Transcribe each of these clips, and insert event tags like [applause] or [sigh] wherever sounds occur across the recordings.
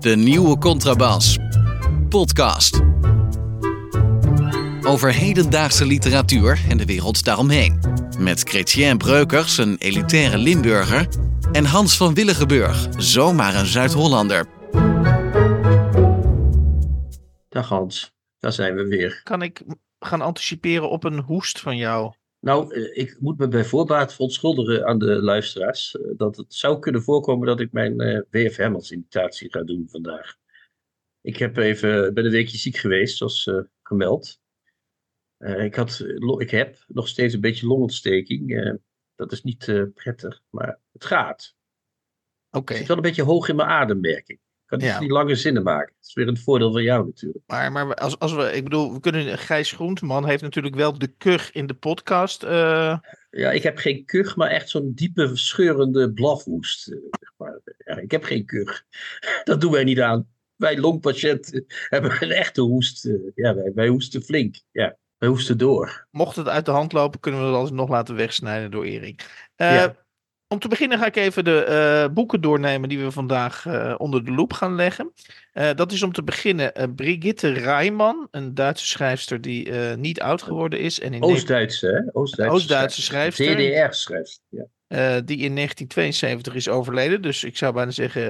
De nieuwe Contrabas. Podcast. Over hedendaagse literatuur en de wereld daaromheen. Met Chrétien Breukers, een elitaire Limburger. En Hans van Willigenburg, zomaar een Zuid-Hollander. Dag Hans, daar zijn we weer. Kan ik gaan anticiperen op een hoest van jou? Nou, eh, ik moet me bij voorbaat verontschuldigen aan de luisteraars. eh, Dat het zou kunnen voorkomen dat ik mijn eh, WFM als imitatie ga doen vandaag. Ik heb even, ben een weekje ziek geweest, zoals gemeld. Ik, had, ik heb nog steeds een beetje longontsteking. dat is niet prettig, maar het gaat. Oké, Ik zit wel een beetje hoog in mijn adem, merk ik. Ik kan niet, Ja. niet lange zinnen maken. Dat is weer een voordeel van jou natuurlijk. maar, maar als, als we, ik bedoel, we kunnen, Gijs Groenteman heeft natuurlijk wel de kuch in de podcast. eh, Ja, ik heb geen kuch, maar echt zo'n diepe, scheurende blafhoest. eh, zeg maar. ja, ik heb geen kuch. [laughs] Dat doen wij niet aan. Wij longpatiënten [laughs] hebben een echte hoest. eh, Ja, wij, wij hoesten flink. Ja, wij hoesten door. mocht het uit de hand lopen, kunnen we het alsnog laten wegsnijden door Erik. Ja. Om te beginnen ga ik even de eh, boeken doornemen die we vandaag eh, onder de loep gaan leggen. Eh, dat is om te beginnen Brigitte Reimann, een Duitse schrijfster die niet oud geworden is. En in Oost-Duitse, hè? Oost-Duitse, Oost-Duitse schrijfster. DDR-schrijfster. Ja. Eh, die in 1972 is overleden. Dus ik zou bijna zeggen,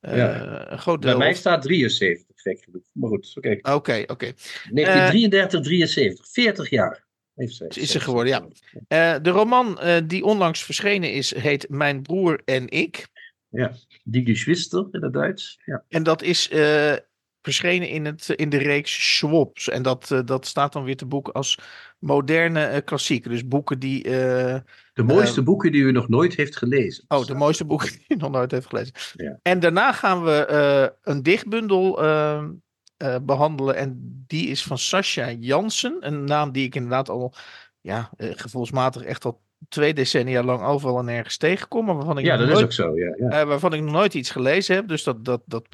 Ja. een groot Bij mij staat 73, gek genoeg. Maar goed, oké. Oké, oké. 1933, 73. 40 jaar heeft. Is ze geworden, ja. Eh, de roman eh, die onlangs verschenen is, heet Mijn broer en ik. Ja, Die Geschwister in het Duits. Ja. En dat is eh, verschenen in, het, in de reeks Schwops. En dat, dat staat dan weer te boek als moderne klassieken. Dus boeken die. De mooiste boeken die u nog nooit heeft gelezen. oh, de mooiste boeken die je nog nooit heeft gelezen. Ja. En daarna gaan we een dichtbundel eh, eh, behandelen. En die is van Sascha Jansen. Een naam die ik inderdaad al ja, eh, gevoelsmatig echt al twee decennia lang overal en nergens tegenkom. Maar waarvan ik, Ja, nog dat is nooit, ook zo. Ja, ja. eh, waarvan ik nog nooit iets gelezen heb. Dus dat, dat, dat,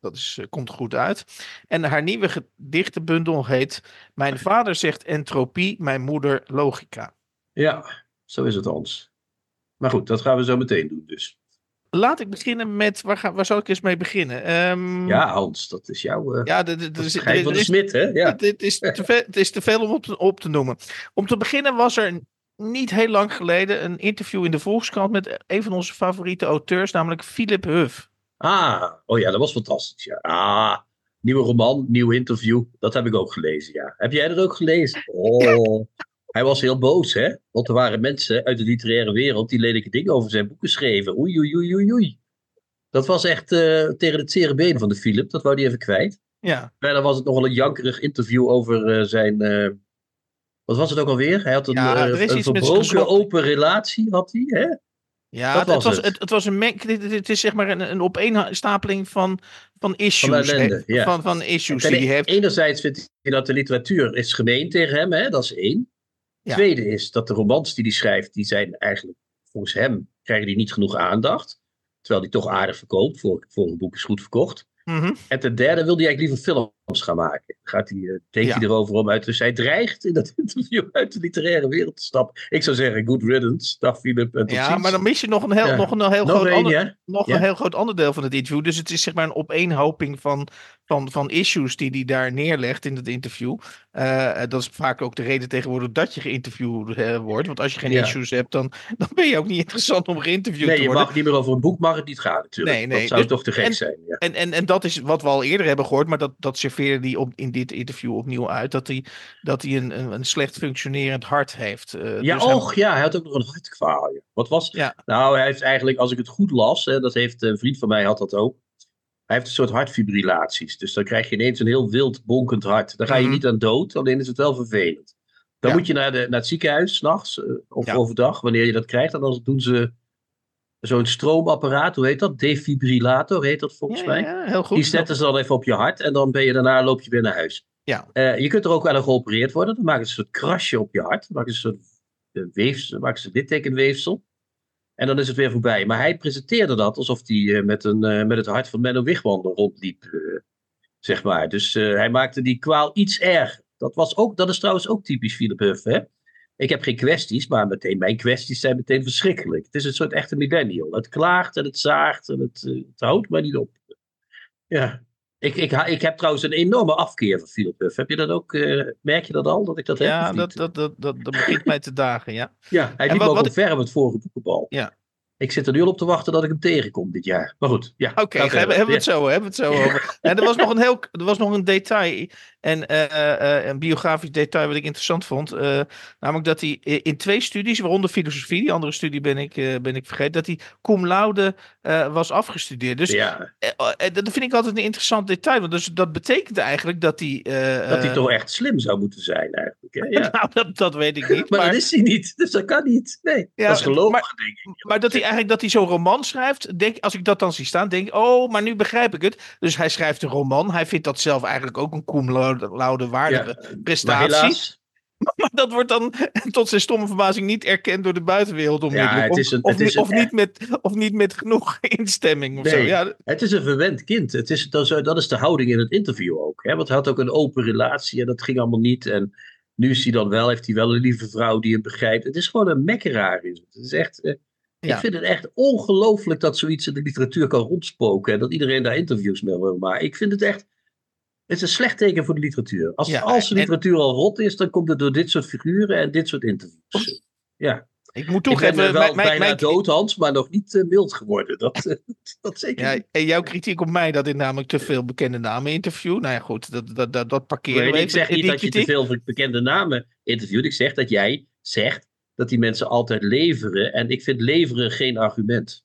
dat is, komt goed uit. En haar nieuwe gedichtenbundel heet Mijn vader zegt entropie, mijn moeder logica. Ja, zo is het ons. Maar goed, dat gaan we zo meteen doen dus. Laat ik beginnen met, waar, ga, waar zal ik eens mee beginnen? Ehm, Ja, Hans, dat is jouw uh, ja de, de, de, de, er- van de is- smid, hè? Ja. Het, het is te veel, het is te veel om op te, op te noemen. Om te beginnen was er niet heel lang geleden een interview in de Volkskrant met een van onze favoriete auteurs, namelijk Philip Huff. Ah, oh ja, dat was fantastisch. Ja. Ah, nieuwe roman, nieuw interview. Dat heb ik ook gelezen, ja. Heb jij dat ook gelezen? Oh, hij was heel boos, hè? Want er waren mensen uit de literaire wereld die lelijke dingen over zijn boeken schreven. Oei, oei, oei, oei, oei. Dat was echt eh, tegen het zere been van de Philip. Dat wou hij even kwijt. Ja, Verder was het nogal een jankerig interview over eh, zijn. eh, wat was het ook alweer? Hij had een, Ja, een verbroken open relatie, had hij, hè? ja Dat het, was het. het. Het, was een meng, dit, dit- het is zeg maar een, een opeenstapeling van, van issues. Van ellende, ja. van, van issues die hij heeft. Enerzijds vindt hij dat de literatuur is gemeen tegen hem, hè? dat is één. Ja. Tweede is dat de romans die hij schrijft, die zijn eigenlijk volgens hem, krijgen die niet genoeg aandacht. Terwijl die toch aardig verkoopt, voor, voor een boek is goed verkocht. Mhm. En ten derde wil hij eigenlijk liever films gaan maken. Gaat hij, eh, denkt Ja. hij erover om uit. Dus hij dreigt in dat [laughs] interview uit de literaire wereld te stappen. Ik zou zeggen, good riddance, dag Philip. En Ja, ziens. maar dan mis je nog een heel, Ja. nog een heel Nog groot één, ander, nog Ja. een heel groot ander deel van het interview. Dus het is zeg maar een opeenhoping van, van, van issues die hij daar neerlegt in het interview. Eh, dat is vaak ook de reden tegenwoordig dat je geïnterviewd eh, wordt. Want als je geen issues hebt, dan, dan ben je ook niet interessant om geïnterviewd Nee, te je worden. mag niet meer over een boek, mag het niet gaan natuurlijk. Nee, nee. Dat zou Dus- toch te gek en- zijn. Ja. En, en, en dat is wat we al eerder hebben gehoord, maar dat, dat serveerde hij op, in dit interview opnieuw uit. Dat hij, dat hij een, een, een slecht functionerend hart heeft. Eh, Ja, dus hij- och, ja, hij had ook nog een hartkwaal. Wat was? Ja. Nou, hij heeft eigenlijk, als ik het goed las, hè, dat heeft een vriend van mij had dat ook. Hij heeft een soort hartfibrillaties. Dus dan krijg je ineens een heel wild bonkend hart. Daar ga je Mhm. niet aan dood, alleen is het wel vervelend. Dan Ja. moet je naar, de, naar het ziekenhuis, s'nachts uh, of Ja. overdag, wanneer je dat krijgt. En dan doen ze zo'n stroomapparaat, hoe heet dat? Defibrillator heet dat volgens ja, mij. ja, heel goed. Die zetten ze dan even op je hart en dan ben je daarna loop je weer naar huis. Ja. Eh, je kunt er ook wel aan geopereerd worden. Dan maken ze een soort krasje op je hart. Dan maken ze een soort eh, weefsel, maken ze littekenweefsel. En dan is het weer voorbij. Maar hij presenteerde dat alsof hij eh, met, een, met het hart van Menno Wigwam rondliep. zeg maar. Dus hij maakte die kwaal iets erger. Dat, was ook, dat is trouwens ook typisch Philip Huff. Hè? Ik heb geen kwesties, maar meteen, mijn kwesties zijn meteen verschrikkelijk. Het is een soort echte millennial. Het klaagt en het zaagt en het, uh, het houdt maar niet op. Ja. Ik, ik, ik heb trouwens een enorme afkeer van Philip Huff. Heb je dat ook, uh, merk je dat al, dat ik dat heb? Ja, dat, dat, dat, dat, dat begint mij te dagen, ja. Ja, hij liep ook ver op het vorige boekenbal. Ja. Ik zit er nu al op te wachten dat ik hem tegenkom dit jaar. Maar goed, ja. Oké, okay, hebben, hebben we het zo, hebben we het zo [laughs] over. En er was nog een heel, er was nog een detail, en uh, uh, een biografisch detail wat ik interessant vond. Namelijk dat hij in twee studies, waaronder filosofie, die andere studie ben ik, ben ik vergeten, dat hij cum laude was afgestudeerd. Dus ja. dat vind ik altijd een interessant detail, want dus, dat betekent eigenlijk dat hij... dat hij toch echt slim zou moeten zijn eigenlijk. Hè? Ja. [laughs] nou, dat, dat weet ik niet. [laughs] maar, maar, dat is hij niet, dus dat kan niet. Nee, ja, dat is gelogen, maar, denk ik. Maar dat hij eigenlijk dat hij zo'n roman schrijft, denk, als ik dat dan zie staan, denk ik, oh, maar nu begrijp ik het. Dus hij schrijft een roman, hij vindt dat zelf eigenlijk ook een cum laude waardige ja, prestatie. [laughs] Maar, dat wordt dan [laughs] tot zijn stomme verbazing niet erkend door de buitenwereld onmiddellijk. Ja, het is een, of, niet met, of niet met genoeg [laughs] instemming of nee, zo. Ja, het is een verwend kind. Het is, dat, is, dat is de houding in het interview ook. Hè? Want hij had ook een open relatie en dat ging allemaal niet. En nu is hij dan wel, heeft hij wel een lieve vrouw die hem begrijpt. Het is gewoon een mekkeraar. Is het. het is echt... Ja. Ik vind het echt ongelooflijk dat zoiets in de literatuur kan rondspoken. En dat iedereen daar interviews mee wil maken. Ik vind het echt. Het is een slecht teken voor de literatuur. Als, Ja, als de en- literatuur al rot is, dan komt het door dit soort figuren en dit soort interviews. Ja, ik moet ik toegeven, ben eh, wel mijn, bijna mijn- dood, Hans, maar nog niet eh, mild geworden. Dat, eh, [laughs] dat zeker ja, en jouw kritiek op mij dat ik namelijk te veel bekende namen interview. Nou ja, goed, dat, dat, dat, dat parkeren Nee, we ik zeg niet dat je te veel bekende namen interviewt. Ik zeg dat jij zegt dat die mensen altijd leveren. En ik vind leveren geen argument.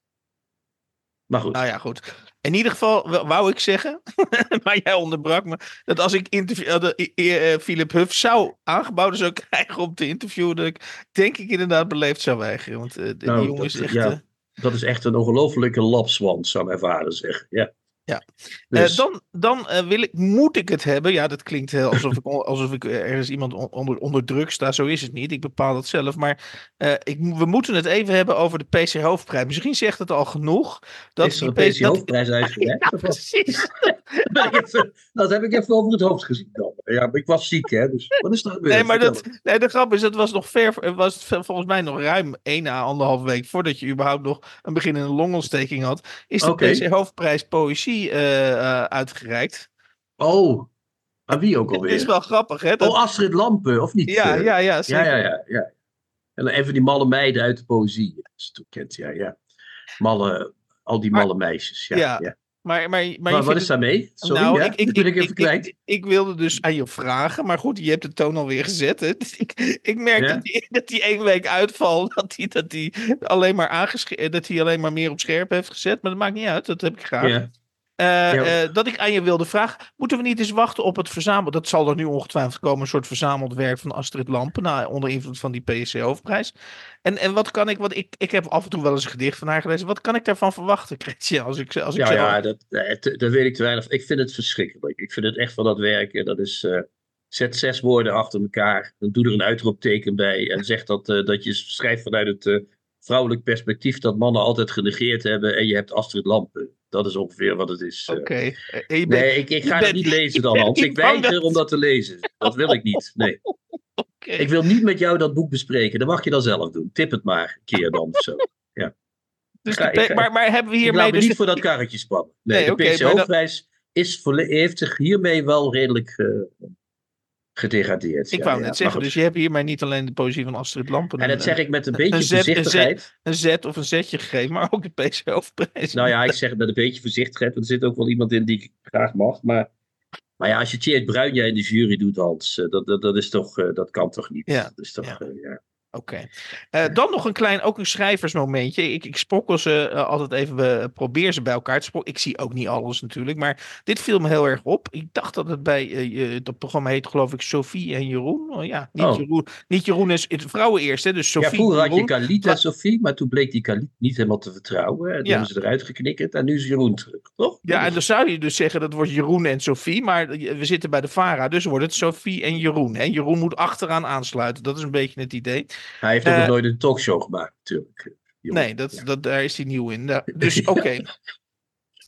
Maar goed. Nou ja, goed. In ieder geval wou ik zeggen, [laughs] maar jij onderbrak me, dat als ik interview, eh, eh, eh, Philip Huff zou aangeboden zou krijgen om te interviewen, dat ik denk ik inderdaad beleefd zou weigeren. Want die Nou, jongen is dat- echt... ja. eh, Dat is echt een ongelofelijke lapswand, zou mijn vader zeggen. Ja. Ja. Dus, Eh, dan dan eh, wil ik, moet ik het hebben. Ja, dat klinkt heel alsof ik, alsof ik ergens iemand on- onder, onder druk sta. Zo is het niet. Ik bepaal het zelf. Maar eh, ik, we moeten het even hebben over de PC Hoofdprijs. Misschien zegt het al genoeg. Dat is er PC dat- hoofdprijs uitgereikt? [laughs] Ja, Of wat? [laughs] precies. [laughs] Dat heb ik even over het hoofd gezien dan. Ja, ik was ziek, hè. Dus wat is dat weer? Nee, maar dat, nee, de grap is, dat was nog ver, was volgens mij nog ruim één à anderhalf week voordat je überhaupt nog een beginnende longontsteking had, is de. PC Hoofdprijs Poëzie eh, eh, uitgereikt. Oh, aan wie ook Het alweer? is wel grappig, hè? Dat, Oh, Astrid Lampen, of niet? ja, Eh, ja, ja, ja, zeker. ja, ja, ja. En dan even die malle meiden uit de poëzie. Dat is toekend, ja, ja. Malle, al die Maar- malle meisjes, ja. Ja, ja. Maar, maar, maar, wat is daarmee? Sorry, nou, ja? ik, ik, ben ik, ik, even ik, kwijt. ik, ik wilde dus aan je vragen, maar goed, je hebt de toon alweer gezet. Hè? Dus [laughs] ik, ik merk Ja? dat, die, dat die één week uitval, [laughs] dat hij dat die alleen, maar dat die alleen maar meer op scherp heeft gezet. Maar dat maakt niet uit, dat heb ik graag. ja. Eh, eh, dat ik aan je wilde vragen, moeten we niet eens wachten op het verzamelen? Dat zal er nu ongetwijfeld komen, een soort verzameld werk van Astrid Lampen, nou, onder invloed van die PSC hoofdprijs. En, en wat kan ik, want ik, ik heb af en toe wel eens een gedicht van haar gelezen, wat kan ik daarvan verwachten, Kretje, als ik, als ik Ja, zo... ja dat, eh, dat weet ik te weinig. Ik vind het verschrikkelijk. Ik vind het echt van dat werken. Dat is. zet zes woorden achter elkaar. Dan doe er een uitroepteken bij. En zeg dat, dat je schrijft vanuit het vrouwelijk perspectief. dat mannen altijd genegeerd hebben. en je hebt Astrid Lampen. Dat is ongeveer wat het is. eh. Oké. Eh, Nee, ik, ik ga het niet lezen dan, Hans. Ik weiger dat- om dat te lezen. Dat wil ik niet. Nee. [laughs] oké. Ik wil niet met jou dat boek bespreken. Dat mag je dan zelf doen. Tip het maar een keer dan. of Zo. Dus ga- de P- ik ga- maar, maar hebben we hiermee dus... niet voor dat karretje spannen. Nee, Nee, de oké, PC maar dat- Hoofdprijs is volle- heeft zich hiermee wel redelijk eh, gedegradeerd. Ik ja, wou net zeggen, dus je hebt hiermee niet alleen de poëzie van Astrid Lampen En een, dat zeg ik met een beetje zet- een zet- voorzichtigheid. een zet of een zetje gegeven, maar ook de PC hoofdprijs. Nou ja, ik zeg het met een beetje voorzichtigheid, want er zit ook wel iemand in die ik graag mag. Maar, maar ja, als je Tjeerd Bruinja in de jury doet, Hans, eh, dat, dat, dat, is toch, eh, dat kan toch niet? Ja, Dat is toch, ja. eh, ja. Oké. Eh, dan nog een klein, ook een schrijversmomentje. Ik, ik sprokkel ze eh, altijd even, eh, probeer ze bij elkaar te sprokkelen. Ik zie ook niet alles natuurlijk, maar dit viel me heel erg op. Ik dacht dat het bij, eh, dat programma heet geloof ik Sophie en Jeroen. Oh, ja, niet, Oh. Jeroen, niet Jeroen is het vrouwen eerst, hè, dus ja, Sophie vroeger had je en Maar- Sophie, maar toen bleek die Kaliet niet helemaal te vertrouwen. En toen Ja. hebben ze eruit geknikkerd en nu is Jeroen terug, toch? Ja, en dan zou je dus zeggen dat wordt Jeroen en Sophie, maar we zitten bij de VARA, dus wordt het Sophie en Jeroen. Hè? Jeroen moet achteraan aansluiten, dat is een beetje het idee. Hij heeft ook Eh, nog nooit een talkshow gemaakt, natuurlijk. Nee, dat, Ja. dat, daar is hij nieuw in. [laughs] Dus oké,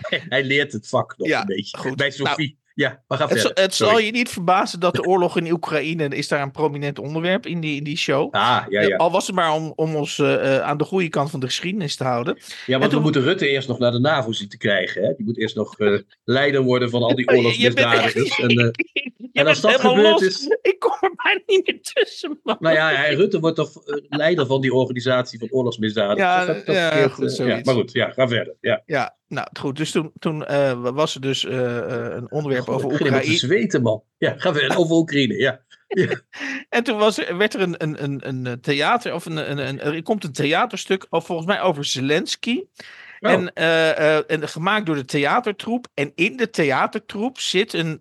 Hij leert het vak nog Ja, een beetje. goed. Bij Sophie. Ja, maar ga Het, zal- verder. het zal je niet verbazen dat de [laughs] oorlog in Oekraïne is daar een prominent onderwerp in die, in die show. Ah, ja, ja. Al was het maar om, om ons eh, eh, aan de goede kant van de geschiedenis te houden. Ja, want toen- we moeten Rutte eerst nog naar de NAVO zien te krijgen. Hè? Die moet eerst nog eh, leider worden van al die [laughs] oorlogsmisdadigers. En, [laughs] en als dat gebeurd los. is... Ik kom er bijna niet meer tussen, man. Nou ja, hij, Rutte wordt toch leider van die organisatie van oorlogsmisdadigers. Ja, Dat- dat ja, verkeerd, goed, ja, maar goed, ja, ga verder. Ja. Ja, nou goed. Dus toen, toen eh, was er dus eh, eh, een onderwerp over Ik helemaal te Oekraïne. zweten, man. Ja, ga verder. Over Oekraïne, ja. [laughs] En toen was er, werd er een, een, een, een theater, of een, een, een, er komt een theaterstuk, of volgens mij over Zelensky. Oh. En, en gemaakt door de theatertroep. En in de theatertroep zit een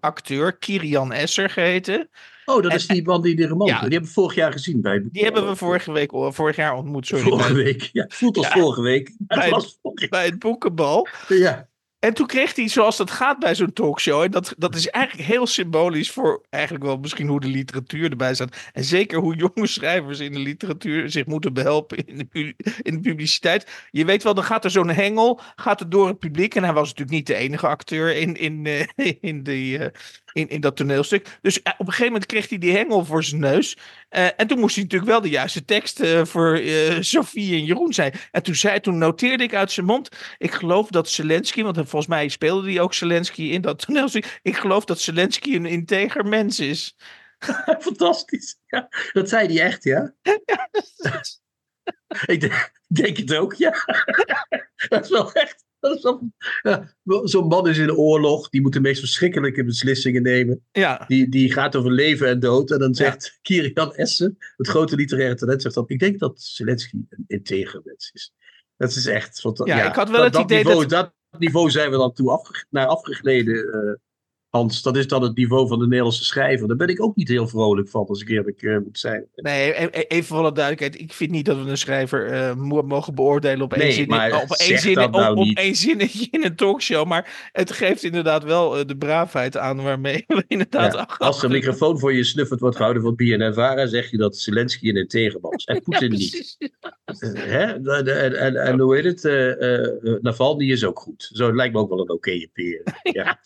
acteur, Kirian Esser geheten. Oh, dat En- is die man die de roman. Ja. Die hebben we vorig jaar gezien bij. Die hebben we vorige week, vorig jaar ontmoet, sorry, Vorige bij, week. Ja, [laughs] het voelt als Ja. vorige week. [laughs] Het Bij- was vorige bij het boekenbal. Ja. En toen kreeg hij, zoals dat gaat bij zo'n talkshow, en dat, dat is eigenlijk heel symbolisch voor eigenlijk wel misschien hoe de literatuur erbij staat. En zeker hoe jonge [laughs] schrijvers in de literatuur zich moeten behelpen in de, in de publiciteit. Je weet wel, dan gaat er zo'n hengel, gaat er door het publiek. En hij was natuurlijk niet de enige acteur in, in, eh, in, die, eh, in, in dat toneelstuk. Dus eh, op een gegeven moment kreeg hij die hengel voor zijn neus. Eh, en toen moest hij natuurlijk wel de juiste tekst eh, voor eh, Sophie en Jeroen zijn. En toen, zei, toen noteerde ik uit zijn mond. Ik geloof dat Zelensky, want volgens mij speelde hij ook Zelensky in dat [laughs] toneelstuk. Ik geloof dat Zelensky een integer mens is. [laughs] Fantastisch. Ja, dat zei hij echt, ja? [laughs] Ik denk, denk het ook, ja. Dat is wel echt. Dat ja, Zo'n man is in de oorlog, die moet de meest verschrikkelijke beslissingen nemen. Ja, Die, die gaat over leven en dood. En dan zegt Kirian Essen, het grote literaire talent, zegt dan: Ik denk dat Zelensky een integer mens is. Dat is echt. fanta- Ja, ik had wel dat, het dat idee niveau, dat- dat niveau zijn we dan toe afge, naar afgegleden, eh, Hans. Dat is dan het niveau van de Nederlandse schrijver. Daar ben ik ook niet heel vrolijk van, als ik eerlijk eh, moet zijn. nee, e- e- even voor alle duidelijkheid. Ik vind niet dat we een schrijver eh, mo- mogen beoordelen op één, Nee, zin, maar op één, zeg zin, dat op, nou op niet. één zinnetje in een talkshow. Maar het geeft inderdaad wel eh, de braafheid aan waarmee [laughs] we inderdaad Ja, als er een ach- microfoon voor je snuffert wordt gehouden van BNNVARA, zeg je dat Zelensky een integer man is. En [laughs] Ja, Poetin niet. Hè? En, en, en, en hoe heet het? Navalny is ook goed. Zo het lijkt me ook wel een oké peer. [laughs] Ja.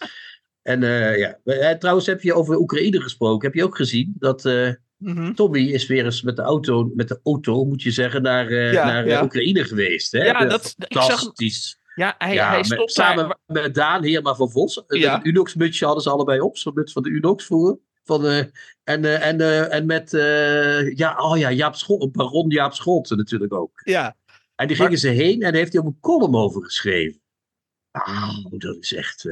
En eh, ja, Eh, trouwens heb je over Oekraïne gesproken. Heb je ook gezien dat eh, Mhm. Tommy is weer eens met de auto, met de auto moet je zeggen, naar, Ja, naar ja. Oekraïne geweest. Hè? Ja, dat- ik zag- fantastisch. Ja, hij, ja, hij met- samen met Daan Heerma van Vos. Een Unox-mutsje hadden ze allebei op. Zo'n muts van de Unox vroeger. Van, eh, en, en, en met ja, oh ja, Jaap Schol, baron Jaap Scholten natuurlijk ook. Ja, En die Maar- gingen ze heen en daar heeft hij ook een column over geschreven. Ah, dat is echt.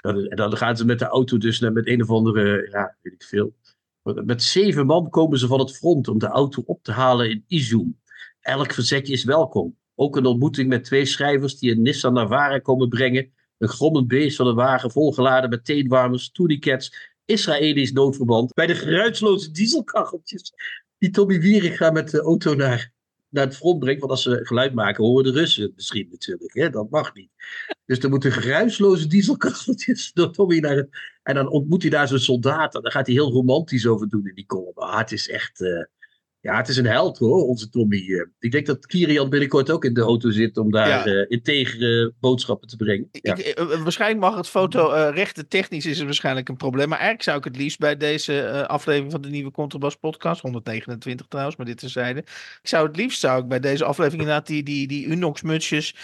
En dan gaan ze met de auto dus naar met een of andere, ja, weet ik veel. Met zeven man komen ze van het front om de auto op te halen in Izum. Elk verzetje is welkom. Ook een ontmoeting met twee schrijvers die een Nissan Navara komen brengen. Een grommend beest van een wagen volgeladen met teenwarmers, tourniquets, Israëlisch noodverband. Bij de geruisloze dieselkacheltjes die Tommy Wieringa met de auto naar naar het front brengt. Want als ze geluid maken, horen de Russen misschien natuurlijk. Hè? Dat mag niet. Dus er moeten geruisloze dieselkacheltjes [laughs] door Tommy naar het... En dan ontmoet hij daar zo'n soldaat. En daar gaat hij heel romantisch over doen in die column. Ah, het is echt... eh, ja, het is een held hoor, onze Tommy. eh. Ik denk dat Kirian binnenkort ook in de auto zit om daar Ja. eh, integere boodschappen te brengen. Ja. Ik, eh, waarschijnlijk mag het foto rechten technisch is het waarschijnlijk een probleem. Maar eigenlijk zou ik het liefst bij deze aflevering van de nieuwe Contrabas podcast, 129 trouwens, maar dit terzijde. Ik zou het liefst zou ik bij deze aflevering inderdaad die, die, die Unox mutsjes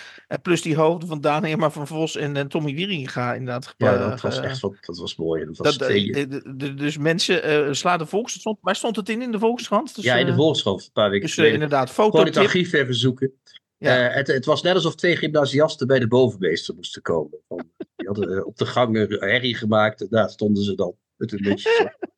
plus die hoofden van Daan Heerma van Vos en, Tommy Wieringa inderdaad Ja, gepa- dat was echt wat, dat was mooi. Dat was dat, dus mensen slaan de Volkskrant. Waar stond het in in de Volkskrant? Dus, ja, in de eh, Volkskrant een paar weken Dus geleden. inderdaad, Gewoon het archief even zoeken. Ja. Eh, het, het was net alsof twee gymnasiasten bij de bovenmeester moesten komen. Van, die hadden eh, op de gang een herrie gemaakt en daar stonden ze dan met mutsjes op. [laughs]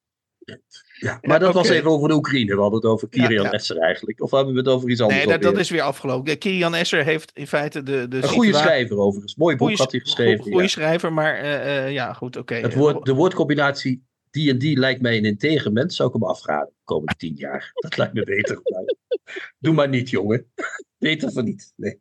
Ja, maar dat was even over de Oekraïne. We hadden het over Kirian ja. Esser eigenlijk. Of hebben we het over iets anders? Nee, dat, dat is weer afgelopen. Kirian Esser heeft in feite de, de Een goede schrijver overigens. Mooi boek Goeie- had hij geschreven. Goeie ja. schrijver, maar eh, ja, goed, oké. Woord, de woordcombinatie die en die lijkt mij een integer mens. Zou ik hem afraden de komende tien jaar. Dat lijkt me beter. Doe maar niet, jongen. [laughs] Beter van niet. Nee.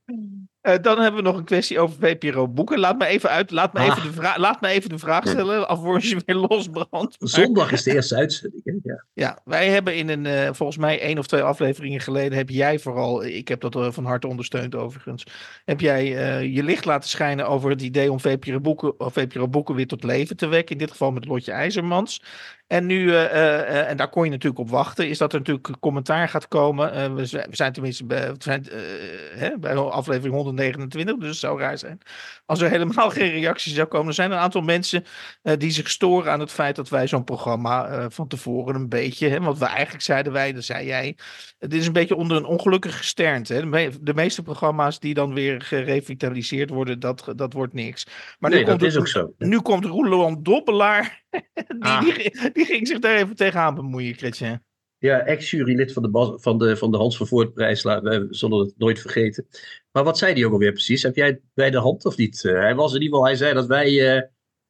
Uh, dan hebben we nog een kwestie over VPRO boeken. Laat me even uit. Laat me, Ah. even, de vraag, laat me even de vraag stellen. Alvorens je weer [laughs] losbrandt. Zondag is de eerste uitzending. Ja. Ja, wij hebben in een, eh, volgens mij één of twee afleveringen geleden, heb jij vooral, ik heb dat eh, van harte ondersteund overigens, heb jij eh, je licht laten schijnen over het idee om VPRO boeken, of VPRO boeken weer tot leven te wekken. In dit geval met Lotje IJzermans. En nu, eh, eh, eh, en daar kon je natuurlijk op wachten, is dat er natuurlijk commentaar gaat komen. We, zijn, we zijn tenminste bij, we zijn, hè, bij aflevering 129, dus het zou raar zijn. Als er helemaal [laughs] geen reactie zou komen, er zijn een aantal mensen die zich storen aan het feit dat wij zo'n programma van tevoren een beetje, hè, want we eigenlijk zeiden wij, dat zei jij, het is een beetje onder een ongelukkige gesternte. Hè. De, me- de meeste programma's die dan weer gerevitaliseerd worden, dat, dat wordt niks. Maar nee, nu, dat komt is ook zo. nu komt Roland Dobbelaar, [laughs] die, Ah. die, die ging zich daar even tegenaan bemoeien, Christian. Ja, ex-jurylid van de, van, de, van de Hans van Voortprijs. la- We zullen het nooit vergeten. Maar wat zei hij ook alweer precies? Heb jij het bij de hand of niet? Eh, hij was in ieder geval, hij zei dat wij, eh,